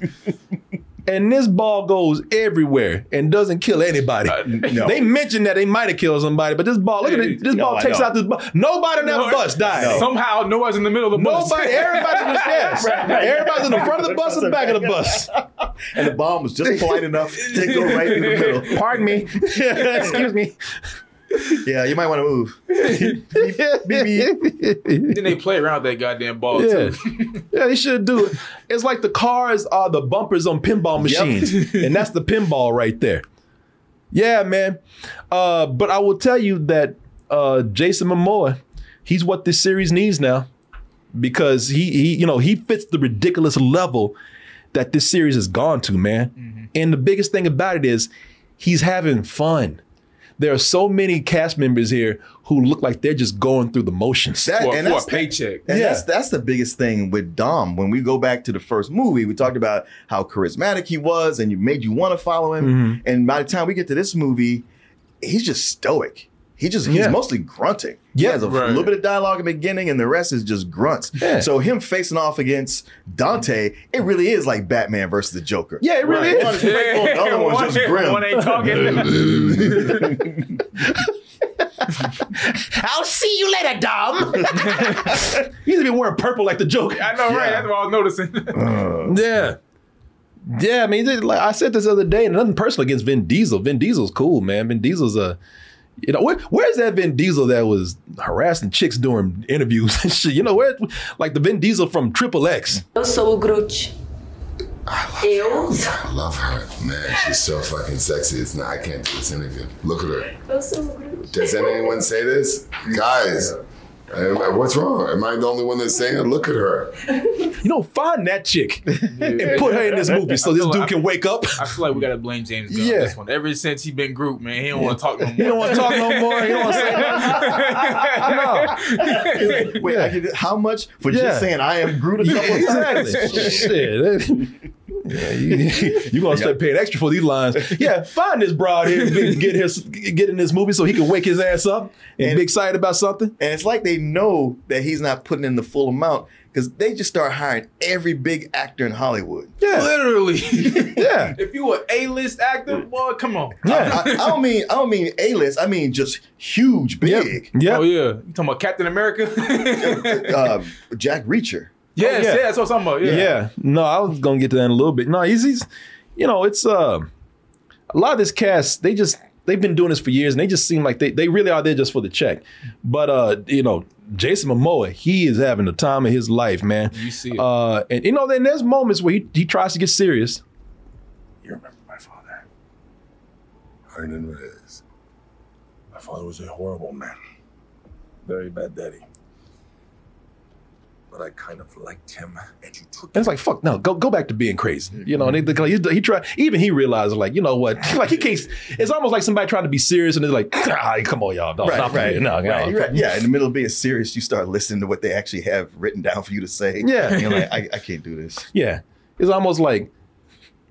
And this ball goes everywhere and doesn't kill anybody. Uh, no. They mentioned that they might have killed somebody, but this ball, look at it. This No, ball I takes know. out this ball. Nobody on that No, bus died. Somehow, nobody's in the middle of the bus. Nobody, everybody's in the yes. Everybody's in the front of the bus and the back of the bus. And the bomb was just polite enough to go right in the middle. Pardon me. Excuse me. Yeah, you might want to move. then they play around with that goddamn ball Yeah. too. Yeah, they should do it. It's like the cars are the bumpers on pinball machines, and that's the pinball right there. Yeah, man. Uh, but I will tell you that uh, Jason Momoa, he's what this series needs now, because he he you know he fits the ridiculous level that this series has gone to, man. And the biggest thing about it is he's having fun. There are so many cast members here who look like they're just going through the motions. That- For, and for a that's the- paycheck. And Yeah. that's that's the biggest thing with Dom. When we go back to the first movie, we talked about how charismatic he was and you made you want to follow him. Mhm. And by the time we get to this movie, he's just stoic. He just he's Yeah. mostly grunting. Yeah, he has a right. little bit of dialogue in the beginning, and the rest is just grunts. Yeah. So him facing off against Dante, it really is like Batman versus the Joker. Yeah, it really One is. is grateful, the other one's just grim. one ain't talking. I'll see you later, Dom. He's been wearing purple like the Joker. I know, right? Yeah. That's what I was noticing. Uh. Yeah. Yeah, I mean, like I said this other day, and nothing personal against Vin Diesel. Vin Diesel's cool, man. Vin Diesel's a, you know, where, where's that Vin Diesel that was harassing chicks during interviews and shit? You know, where, like the Vin Diesel from Triple X. Eu sou o Groot. Eu? I love her, man. She's so fucking sexy. It's not. I can't do this interview. Look at her. Eu sou o Groot. Does anyone say this, guys? Am- What's wrong? Am I the only one that's saying it? Look at her. You know, find that chick and put her in this movie so this dude can wake up. I feel like we gotta blame James Gunn Yeah. on this one. Ever since he been Groot, man, he don't want to talk no more. He don't want to talk no more. He don't want to say nothing. no. Wait, I could, how much for Yeah. just saying I am Groot a couple of times? Exactly. Shit. Yeah, you, you gonna start paying extra for these lines. Yeah, find this broad here, get his get in this movie so he can wake his ass up and, And- be excited about something. And it's like they know that he's not putting in the full amount because they just start hiring every big actor in Hollywood. Yeah, Literally. yeah, if you an A-list actor, boy, come on. yeah. I, I don't mean I don't mean A list. I mean just huge, big. Yeah. Oh yeah, you talking about Captain America? uh, Jack Reacher. Yes, yeah. yeah. that's what I'm talking about. yeah, Yeah. No, I was gonna get to that in a little bit. No, he's, he's you know, it's uh, a lot of this cast. They just they've been doing this for years, and they just seem like they they really are there just for the check. But uh, you know, Jason Momoa, he is having the time of his life, man. You see it. Uh, and you know, then there's moments where he, he tries to get serious. You remember my father? Hernandez. My father was a horrible man. Very bad daddy. But I kind of liked him, and you took And it's like, fuck, no, go go back to being crazy. You know, and they, they, he, he tried, even he realized, like, you know what, like he can't, it's almost like somebody trying to be serious and they're like, ah, come on, y'all, no, right, stop right, it. no, no, right, right. Yeah, in the middle of being serious, you start listening to what they actually have written down for you to say. Yeah. And you're like, I, I can't do this. Yeah, it's almost like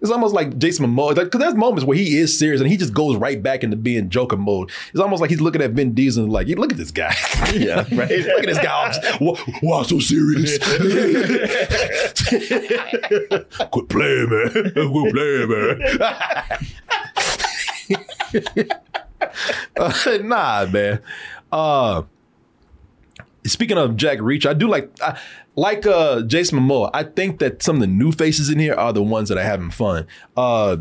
it's almost like Jason Momoa. Like, Cause there's moments where he is serious and he just goes right back into being Joker mode. It's almost like he's looking at Vin Diesel and like, "Yeah, look at this guy. Yeah, right. look at this guy. Why, why so serious? Quit playing, man. Quit playing, man. Uh, nah, man. Uh, speaking of Jack Reacher, I do like I, like uh, Jason Momoa. I think that some of the new faces in here are the ones that are having fun. Uh,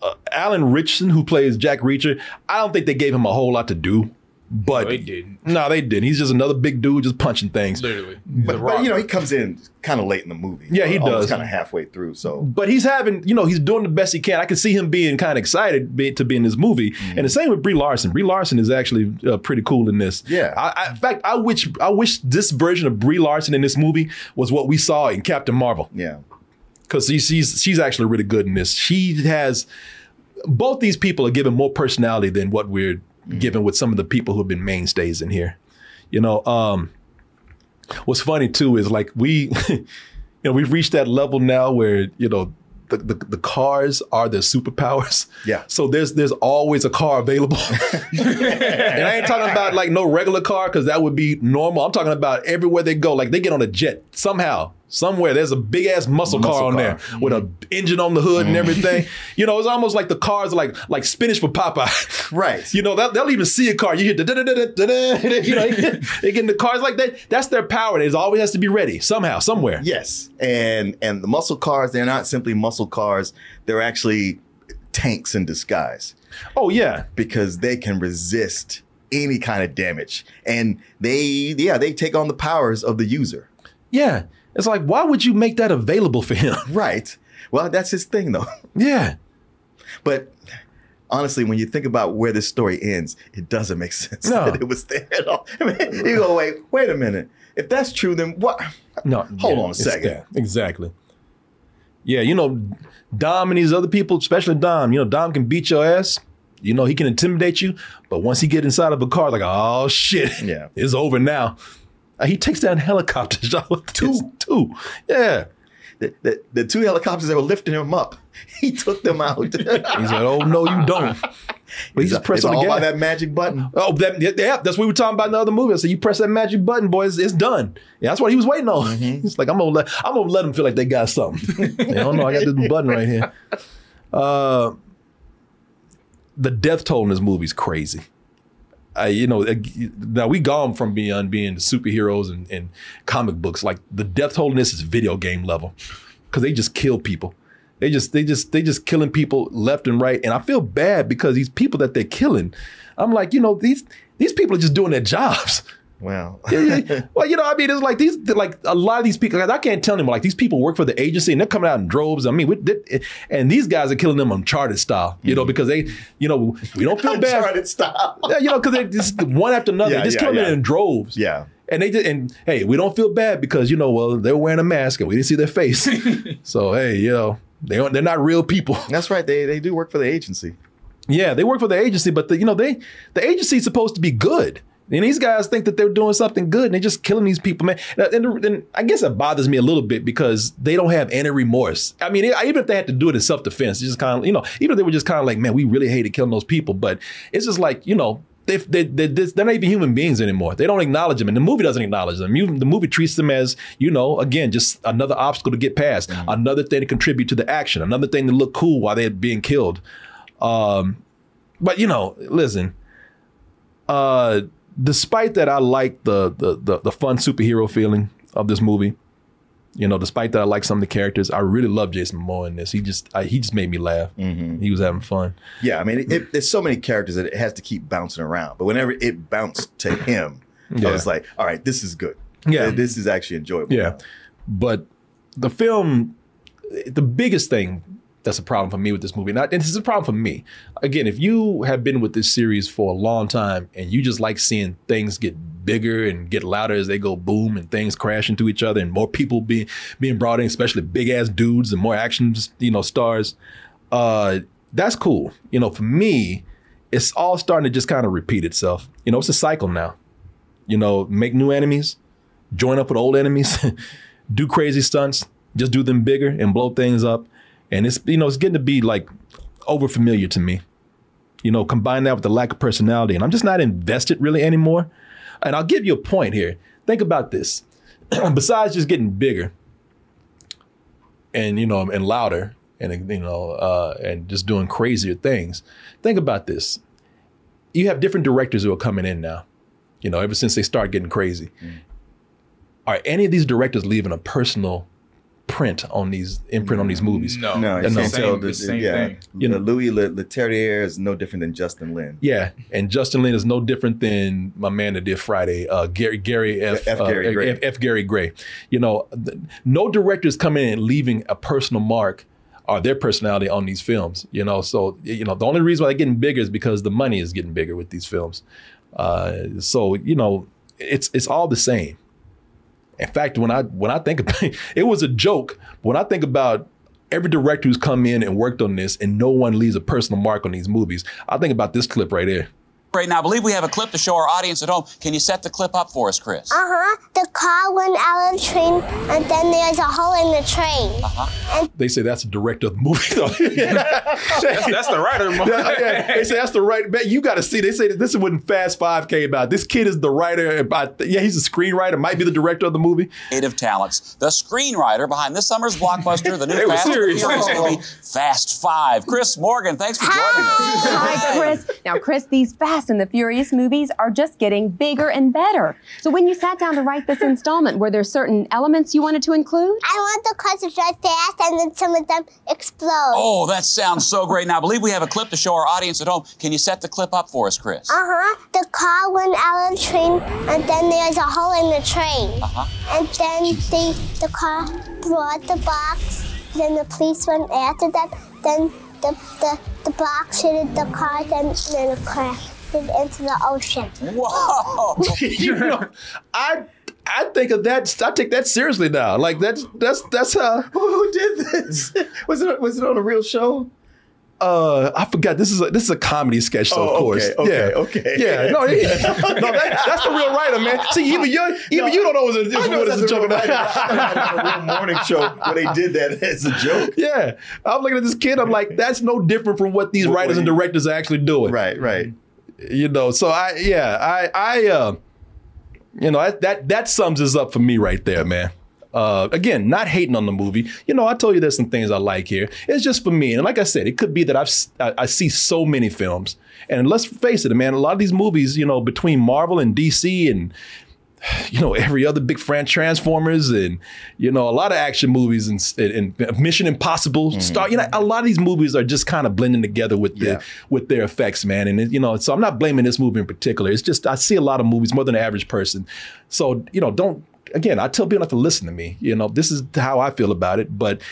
uh, Alan Richardson, who plays Jack Reacher, I don't think they gave him a whole lot to do. But No, they didn't. No, they didn't. He's just another big dude just punching things. Literally. But, but you know, he comes in kind of late in the movie. Yeah, he does. Kind of halfway through. So But he's having, you know, he's doing the best he can. I can see him being kind of excited be, to be in this movie. Mm-hmm. And the same with Brie Larson. Brie Larson is actually uh, pretty cool in this. Yeah. I, I, in fact, I wish I wish this version of Brie Larson in this movie was what we saw in Captain Marvel. Yeah. Because she's, she's she's actually really good in this. She has both these people are given more personality than what we're given with some of the people who've been mainstays in here. You know, um, what's funny too is like we, you know, we've reached that level now where you know the, the, the cars are their superpowers. Yeah. So there's there's always a car available. and I ain't talking about like no regular car because that would be normal. I'm talking about everywhere they go. Like they get on a jet somehow. Somewhere there's a big ass muscle, Muscle car on car. there with a mm-hmm. engine on the hood and mm-hmm. everything. You know, it's almost like the cars like like spinach for Popeye. Right. You know, they'll, they'll even see a car. You hear the da-da-da-da-da-da, you know, they get in the cars like that. That's their power. It always has to be ready somehow, somewhere. Yes, and and the muscle cars, they're not simply muscle cars. They're actually tanks in disguise. Oh yeah, because they can resist any kind of damage, and they yeah they take on the powers of the user. Yeah. It's like, why would you make that available for him? Right. Well, that's his thing though. Yeah. But honestly, when you think about where this story ends, it doesn't make sense No. that it was there at all. I mean, you go, wait, wait a minute. If that's true, then what? No, Hold yeah, on a second. Exactly. Yeah, you know, Dom and these other people, especially Dom, you know, Dom can beat your ass. You know, he can intimidate you, but once he get inside of a car, like, oh shit, Yeah. it's over now. Uh, he takes down helicopters. Two, two, yeah. The, the, the two helicopters that were lifting him up, he took them out. He's like, oh no, you don't. But he just press it's on the all gas. by that magic button. Oh, that, yeah, that's what we were talking about in the other movie. I said, you press that magic button, boys, it's done. Yeah, that's what he was waiting on. Mm-hmm. He's like, I'm gonna let, I'm gonna let them feel like they got something. I don't know, I got this button right here. Uh, the death toll in this movie is crazy. I, you know, now we gone from beyond being superheroes and, and comic books. Like the death toll in this is video game level because they just kill people. They just, they just, they just killing people left and right. And I feel bad because these people that they're killing, I'm like, you know, these these people are just doing their jobs. Wow. Yeah, yeah. Well, you know, I mean, it's like these, like a lot of these people. I can't tell them like these people work for the agency and they're coming out in droves. I mean, we, they, eh, and these guys are killing them Uncharted style, you know, mm-hmm. because they, you know, we don't feel bad. Uncharted style. Yeah, you know, because they just one after another, Yeah, they just yeah, them yeah. in droves. Yeah. And they did, and hey, we don't feel bad because you know, well, they're wearing a mask and we didn't see their face. so hey, you know, they aren't, they're not real people. That's right. They they do work for the agency. Yeah, they work for the agency, but the, you know, they the agency is supposed to be good. And these guys think that they're doing something good and they're just killing these people, man. And, and, and I guess it bothers me a little bit because they don't have any remorse. I mean, even if they had to do it in self defense, it's just kind of, you know, even if they were just kind of like, man, we really hated killing those people. But it's just like, you know, they, they, they, they're not even human beings anymore. They don't acknowledge them. And the movie doesn't acknowledge them. You, the movie treats them as, you know, again, just another obstacle to get past, another thing to contribute to the action, another thing to look cool while they're being killed. Um, but you know, listen. Uh, despite that, I like the, the the the fun superhero feeling of this movie. You know, despite that, I like some of the characters. I really love Jason Momoa in this. He just I, he just made me laugh. Mm-hmm. He was having fun. Yeah, I mean, it, it, there's so many characters that it has to keep bouncing around. But whenever it bounced to him, Yeah. I was like, all right, this is good. Yeah. this is actually enjoyable. Yeah, but the film, the biggest thing that's a problem for me with this movie, not and this is a problem for me. Again, if you have been with this series for a long time and you just like seeing things get bigger and get louder as they go boom and things crash into each other and more people being being brought in, especially big ass dudes and more action, you know, stars. Uh, that's cool. You know, for me, it's all starting to just kind of repeat itself. You know, it's a cycle now. You know, make new enemies, join up with old enemies, do crazy stunts, just do them bigger and blow things up. And it's you know, it's getting to be like over familiar to me. You know, combine that with the lack of personality, and I'm just not invested really anymore. And I'll give you a point here. Think about this. Besides just getting bigger and you know and louder and you know uh, and just doing crazier things, think about this. You have different directors who are coming in now. You know, ever since they start getting crazy. Are any of these directors leaving a personal print on these imprint on these movies? No, you can't tell the, yeah. Thing. You know, Louis Le- Leterrier is no different than Justin Lin. Yeah, and Justin Lin is no different than my man that did Friday, uh, Gary Gary F. F. uh, Gary Gray. F, F. Gary Gray. You know, th- no directors coming in and leaving a personal mark or their personality on these films. You know, so you know the only reason why they're getting bigger is because the money is getting bigger with these films. Uh, so you know, it's it's all the same. In fact, when I when I think about it was a joke. But when I think about every director who's come in and worked on this, and no one leaves a personal mark on these movies, I think about this clip right here. Right now, I believe we have a clip to show our audience at home. Can you set the clip up for us, Chris? Uh huh. The car went out of the train, and then there's a hole in the train. Uh-huh. They say that's the director of the movie. That's, that's the writer. of. Yeah, yeah. They say that's the right. Man, you got to see. They say that this is when Fast Five came out. This kid is the writer. About yeah, he's a screenwriter. Might be the director of the movie. Creative talents. The screenwriter behind this summer's blockbuster, the new They Fast and serious. Movie, Fast Five. Chris Morgan, thanks for joining us. Hi, Chris. Now, Chris, these Fast and the Furious movies are just getting bigger and better. So, when you sat down to write this installment, were there certain elements you wanted to include? I want the cars to drive fast, and then some of them explode. Oh, that sounds so great. Now, I believe we have a clip to show our audience at home. Can you set the clip up for us, Chris? Uh huh. The car went out of the train, and then there's a hole in the train. Uh-huh. And then the the car brought the box. Then the police went after that. Then the the, the box hit the car. Then then it crashed into the ocean. Whoa! you know, I I think of that. I take that seriously now. Like that's that's that's how. Who did this? Was it was it on a real show? Uh, I forgot. This is a this is a comedy sketch, so Oh, of course. okay, okay, yeah, okay. Yeah, no, he- no, that, that's the real writer, man. See, even you, even you don't know it's a, I know what it's a that's a joke. real writer. I thought it a real morning show where they did that as a joke. Yeah, I'm looking at this kid. I'm like, that's no different from what these What- writers and directors are actually doing. Right, right. You know, so I, yeah, I, I, uh, you know, that that that sums us up for me right there, man. Uh, again, not hating on the movie. You know, I told you there's some things I like here. It's just for me, and like I said, it could be that I've I see so many films, and let's face it, man. A lot of these movies, you know, between Marvel and DC and you know every other big franchise transformers and you know a lot of action movies and, and, and mission impossible mm. star you know a lot of these movies are just kind of blending together with the with their effects man. And it, you know so i'm not blaming this movie in particular. It's just i see a lot of movies more than the average person. So you know don't again i tell people not to listen to me. You know this is how i feel about it. But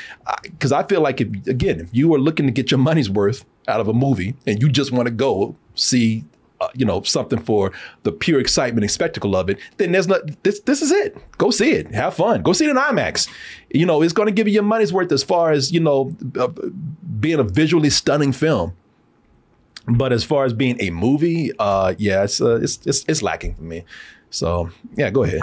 because I, feel like if again if you are looking to get your money's worth out of a movie and you just want to go see uh, you know something for the pure excitement and spectacle of it, then there's not this. This is it. Go see it. Have fun. Go see it in IMAX. You know, it's going to give you your money's worth as far as you know, uh, being a visually stunning film. But as far as being a movie, uh, yeah, it's, uh, it's it's it's lacking for me. So yeah, go ahead.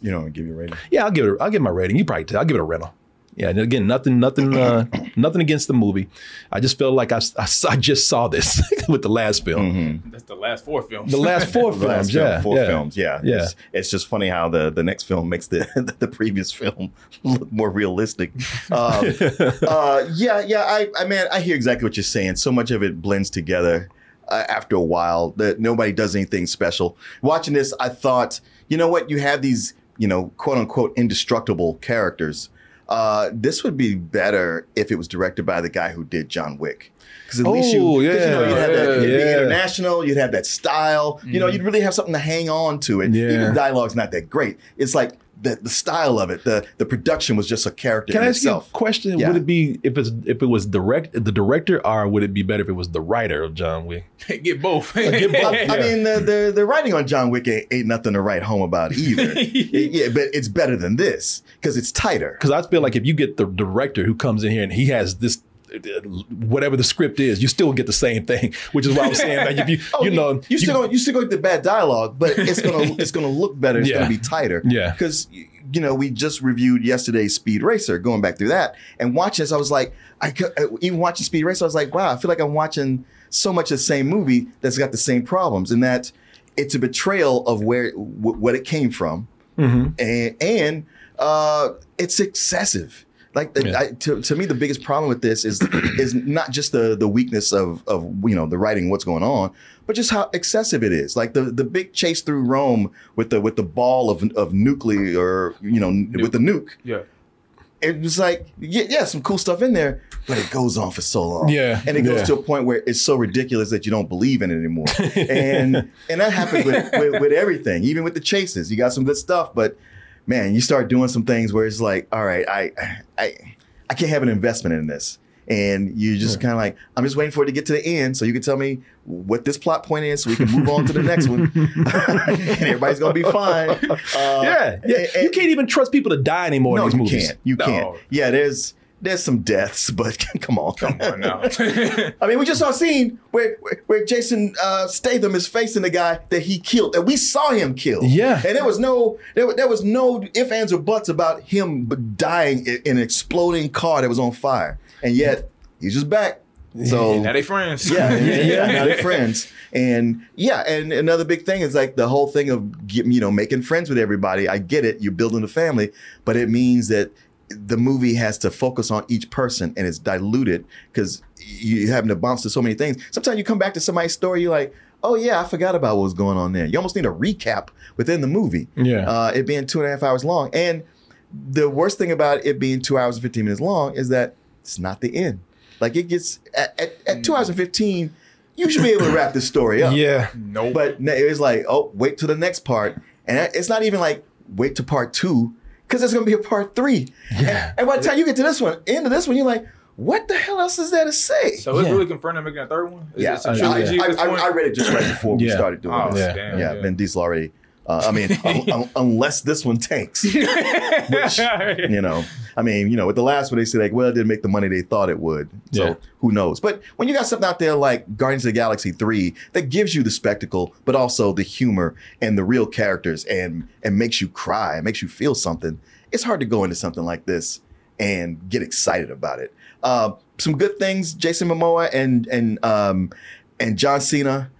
You don't give your rating. Yeah, I'll give it. I'll give my rating. You probably. I'll give it a rental. Yeah, and again, nothing, nothing, uh, nothing against the movie. I just felt like I, I, I just saw this with the last film. That's the last four films. The last four The last films, film, yeah, four yeah. films, yeah, Yeah. It's, it's just funny how the the next film makes the the previous film look more realistic. Um, uh, yeah, yeah. I, I man, I hear exactly what you're saying. So much of it blends together uh, after a while. That nobody does anything special. Watching this, I thought, you know what? You have these, you know, quote unquote indestructible characters. Uh, this would be better if it was directed by the guy who did John Wick. Because at least you, Oh, 'cause, you know, you'd have that, yeah, it'd be international. You'd have that style. You know, Mhm. you'd really have something to hang on to. And Yeah. even the dialogue's not that great. It's like the, the style of it, the the production was just a character Can in I ask itself. you a question? Yeah. Would it be if it's if it was direct the director, or would it be better if it was the writer of John Wick? Get both. Get both. I, I mean, the, the the writing on John Wick ain't, ain't nothing to write home about either. yeah, but it's better than this because it's tighter. Because I feel like if you get the director who comes in here and he has this. Whatever the script is, you still get the same thing, which is why I'm saying like if you Oh, you know you still gonna, you still gonna get the bad dialogue, but it's gonna it's gonna look better. It's Yeah. gonna be tighter. Yeah. because you know we just reviewed yesterday's Speed Racer. Going back through that and watching this, I was like, I could, even watching Speed Racer, I was like, wow, I feel like I'm watching so much the same movie that's got the same problems, and that it's a betrayal of where w- what it came from, Mhm. and and uh, it's excessive. Like the, Yeah. I, to, to me, the biggest problem with this is is not just the the weakness of of you know the writing, what's going on, but just how excessive it is. Like the the big chase through Rome with the with the ball of of nuclear, or, you know, with the nuke. Yeah. It was like yeah, yeah, some cool stuff in there, but it goes on for so long. Yeah, and it goes yeah. to a point where it's so ridiculous that you don't believe in it anymore. and and that happens with, with with everything, even with the chases. You got some good stuff, but man, you start doing some things where it's like, all right, I I I can't have an investment in this. And you just kind of like, I'm just waiting for it to get to the end so you can tell me what this plot point is so we can move on to the next one. and everybody's gonna be fine. Uh, yeah, yeah. you can't even trust people to die anymore no, in these you movies. can't. You No. can't. Yeah, there's there's some deaths, but come on. Come on now. I mean, we just saw a scene where where, where Jason uh, Statham is facing the guy that he killed, and we saw him kill. Yeah. and there was no there, there was no if ands or buts about him dying in an exploding car that was on fire, and yet he's just back. So now they friends. yeah, yeah, yeah. Now they're friends, and yeah, and another big thing is like the whole thing of you know making friends with everybody. I get it, you're building a family, but it means that the movie has to focus on each person, and it's diluted because you're having to bounce to so many things. Sometimes you come back to somebody's story, you're like. Oh yeah, I forgot about what was going on there. You almost need a recap within the movie. Yeah. uh, it being two and a half hours long, and the worst thing about it being two hours and 15 minutes long is that it's not the end. Like it gets at, at, at two hours and 15, you should be able to wrap this story up. Yeah. No. But it's like, oh, wait till the next part. And it's not even like wait to part two, because there's gonna be a part three. Yeah. And, and by the time you get to this one, end of this one, you're like, what the hell else is there to say? So it's Yeah. really confirmed they're making a third one? Is yeah, it a I, trilogy I- at I- I read it just right before we started doing Oh, this. Yeah. damn, yeah, yeah. Vin Diesel already. Uh, I mean, un- un- unless this one tanks, which you know, I mean, you know, with the last one they said like, well, it didn't make the money they thought it would. So Yeah. who knows? But when you got something out there like Guardians of the Galaxy three that gives you the spectacle, but also the humor and the real characters, and and makes you cry, it makes you feel something. It's hard to go into something like this and get excited about it. Uh, some good things: Jason Momoa and and um, and John Cena.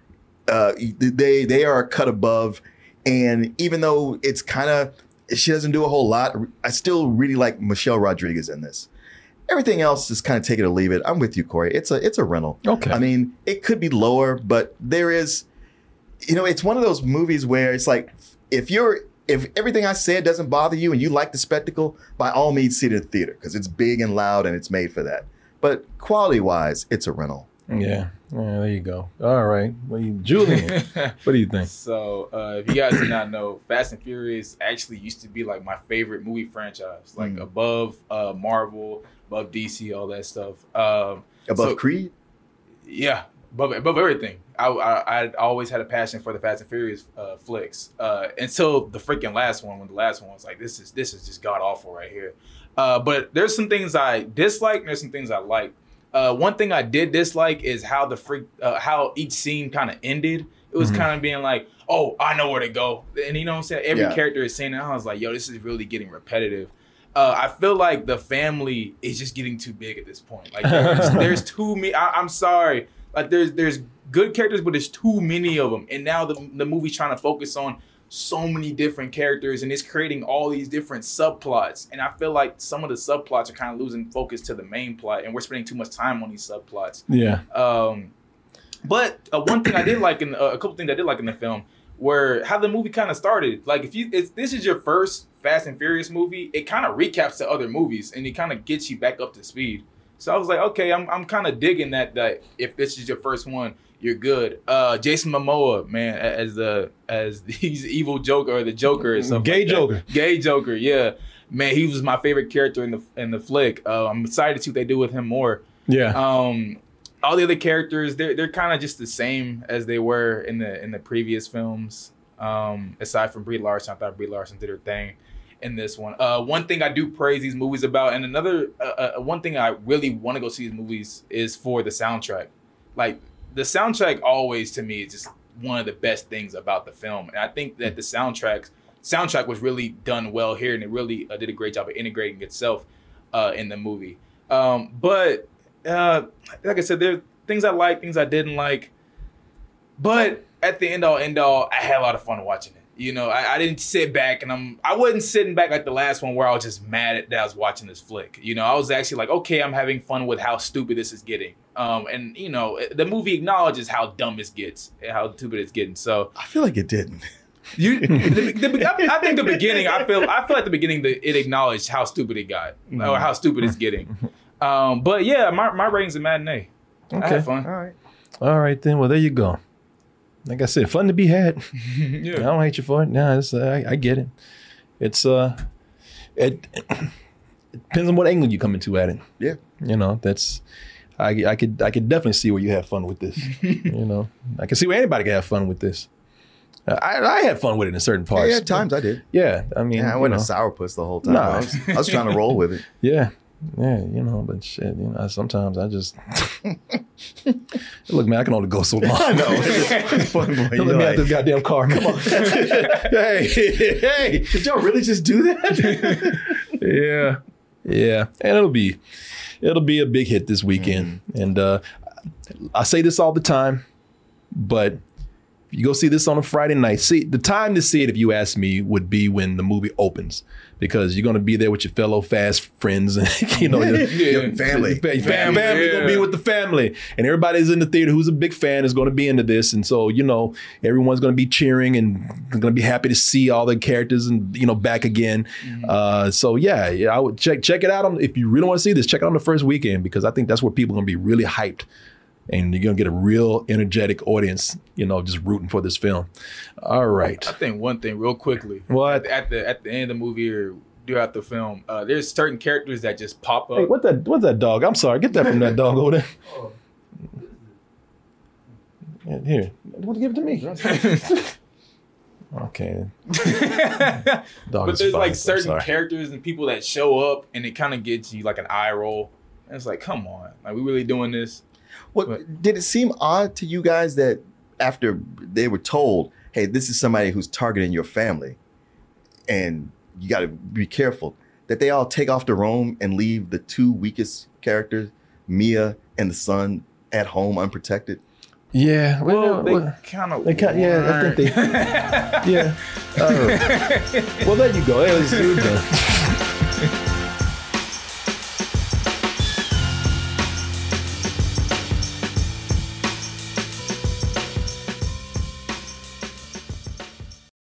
Uh, they they are a cut above, and even though it's kind of she doesn't do a whole lot, I still really like Michelle Rodriguez in this. Everything else is kind of take it or leave it. I'm with you, Corey. It's a it's a rental. Okay. I mean, it could be lower, but there is, you know, it's one of those movies where it's like if you're if everything I said doesn't bother you and you like the spectacle, by all means see it in the theater because it's big and loud and it's made for that. But quality wise, it's a rental. Yeah. Yeah, there you go. All right. Well, you, Julian, what do you think? So, uh, if you guys do not know, Fast and Furious actually used to be like my favorite movie franchise, like Mm. above uh, Marvel, above DC, all that stuff. Um, Above so- Creed, yeah, above above everything. I, I I always had a passion for the Fast and Furious uh, flicks uh, until the freaking last one. When the last one was like, this is this is just god awful right here. Uh, but there's some things I dislike. And there's some things I like. Uh, one thing I did dislike is how the freak uh, how each scene kind of ended. It was Mhm. kind of being like, oh, I know where to go, and you know what I'm saying. Every Yeah. character is saying it. I was like, yo, this is really getting repetitive. Uh, I feel like the family is just getting too big at this point. Like there's, there's too many. I, I'm sorry. Like there's there's good characters, but there's too many of them. And now the the movie's trying to focus on so many different characters, and it's creating all these different subplots. And I feel like some of the subplots are kind of losing focus to the main plot, and we're spending too much time on these subplots. Yeah. Um, but uh, one thing I did like in uh, a couple things I did like in the film were how the movie kind of started. Like if you if this is your first Fast and Furious movie, it kind of recaps the other movies and it kind of gets you back up to speed. So I was like, okay, I'm I'm kind of digging that. That if this is your first one, you're good. Uh, Jason Momoa, man, as the as he's evil Joker or the Joker or something. Gay like. Joker. Gay Joker, yeah. Man, he was my favorite character in the in the flick. Uh, I'm excited to see what they do with him more. Yeah. Um, all the other characters, they're they're kind of just the same as they were in the in the previous films. Um, aside from Brie Larson, I thought Brie Larson did her thing in this one. Uh, one thing I do praise these movies about, and another uh, uh, one thing I really want to go see these movies is for the soundtrack. Like the soundtrack, always to me is just one of the best things about the film, and I think that the soundtracks soundtrack was really done well here, and it really uh, did a great job of integrating itself uh, in the movie. Um, but uh, like I said, there are things I like, things I didn't like. But at the end all, end all, I had a lot of fun watching it. You know, I, I didn't sit back and I'm I wasn't sitting back like the last one where I was just mad at that I was watching this flick. You know, I was actually like, okay, I'm having fun with how stupid this is getting. Um, and you know, the movie acknowledges how dumb it gets, and how stupid it's getting. So I feel like it didn't. you, the, the, I, I think the beginning. I feel. I feel like the beginning. The, it acknowledged how stupid it got, or how stupid it's getting. Um, but yeah, my my rating's a matinee. I Okay. had fun. All right. All right then. Well, there you go. Like I said, fun to be had. Yeah. I don't hate you for it. No, it's, uh, I, I get it. It's uh, it, it depends on what angle you come into at it. Yeah. You know, that's I I could I could definitely see where you have fun with this. you know, I can see where anybody can have fun with this. I I had fun with it in certain Yeah, parts. yeah, at times I did. Yeah, I mean, Yeah, I you wasn't know. a sourpuss the whole time. Nah. I, was, I was trying to roll with it. Yeah. Yeah, you know, but shit, you know, sometimes I just look, man, I can only go so long. I know. It's fun, boy. Let You're me like, out this goddamn car. Come on. hey, hey, Did y'all really just do that? yeah, yeah, and it'll be, it'll be a big hit this weekend. And uh, I say this all the time, but you go see this on a Friday night, see the time to see it, if you ask me, would be when the movie opens because you're gonna be there with your fellow fast friends and you know your, Your family. Your fam- Family, family, gonna be with the family, and everybody's in the theater who's a big fan is going to be into this, and so you know everyone's going to be cheering and going to be happy to see all the characters and you know back again. Uh, so yeah, yeah, I would check check it out on if you really want to see this, check it out on the first weekend because I think that's where people are going to be really hyped. And you're gonna get a real energetic audience, you know, just rooting for this film. All right. I think one thing real quickly. What? At the at the end of the movie or throughout the film, uh, there's certain characters that just pop up. Hey, what that? What's that dog? I'm sorry. Get that from that dog over there. Yeah, here, want to give it to me? okay. But there's like certain characters and people that show up and it kind of gets you like an eye roll. And it's like, come on, like we really doing this? What did it seem odd to you guys that after they were told, "Hey, this is somebody who's targeting your family, and you got to be careful," that they all take off to Rome and leave the two weakest characters, Mia and the son, at home unprotected? Yeah. Well, they well, kind of. they kind yeah, I think they yeah. Uh, well, there you go. Hey, let's do it.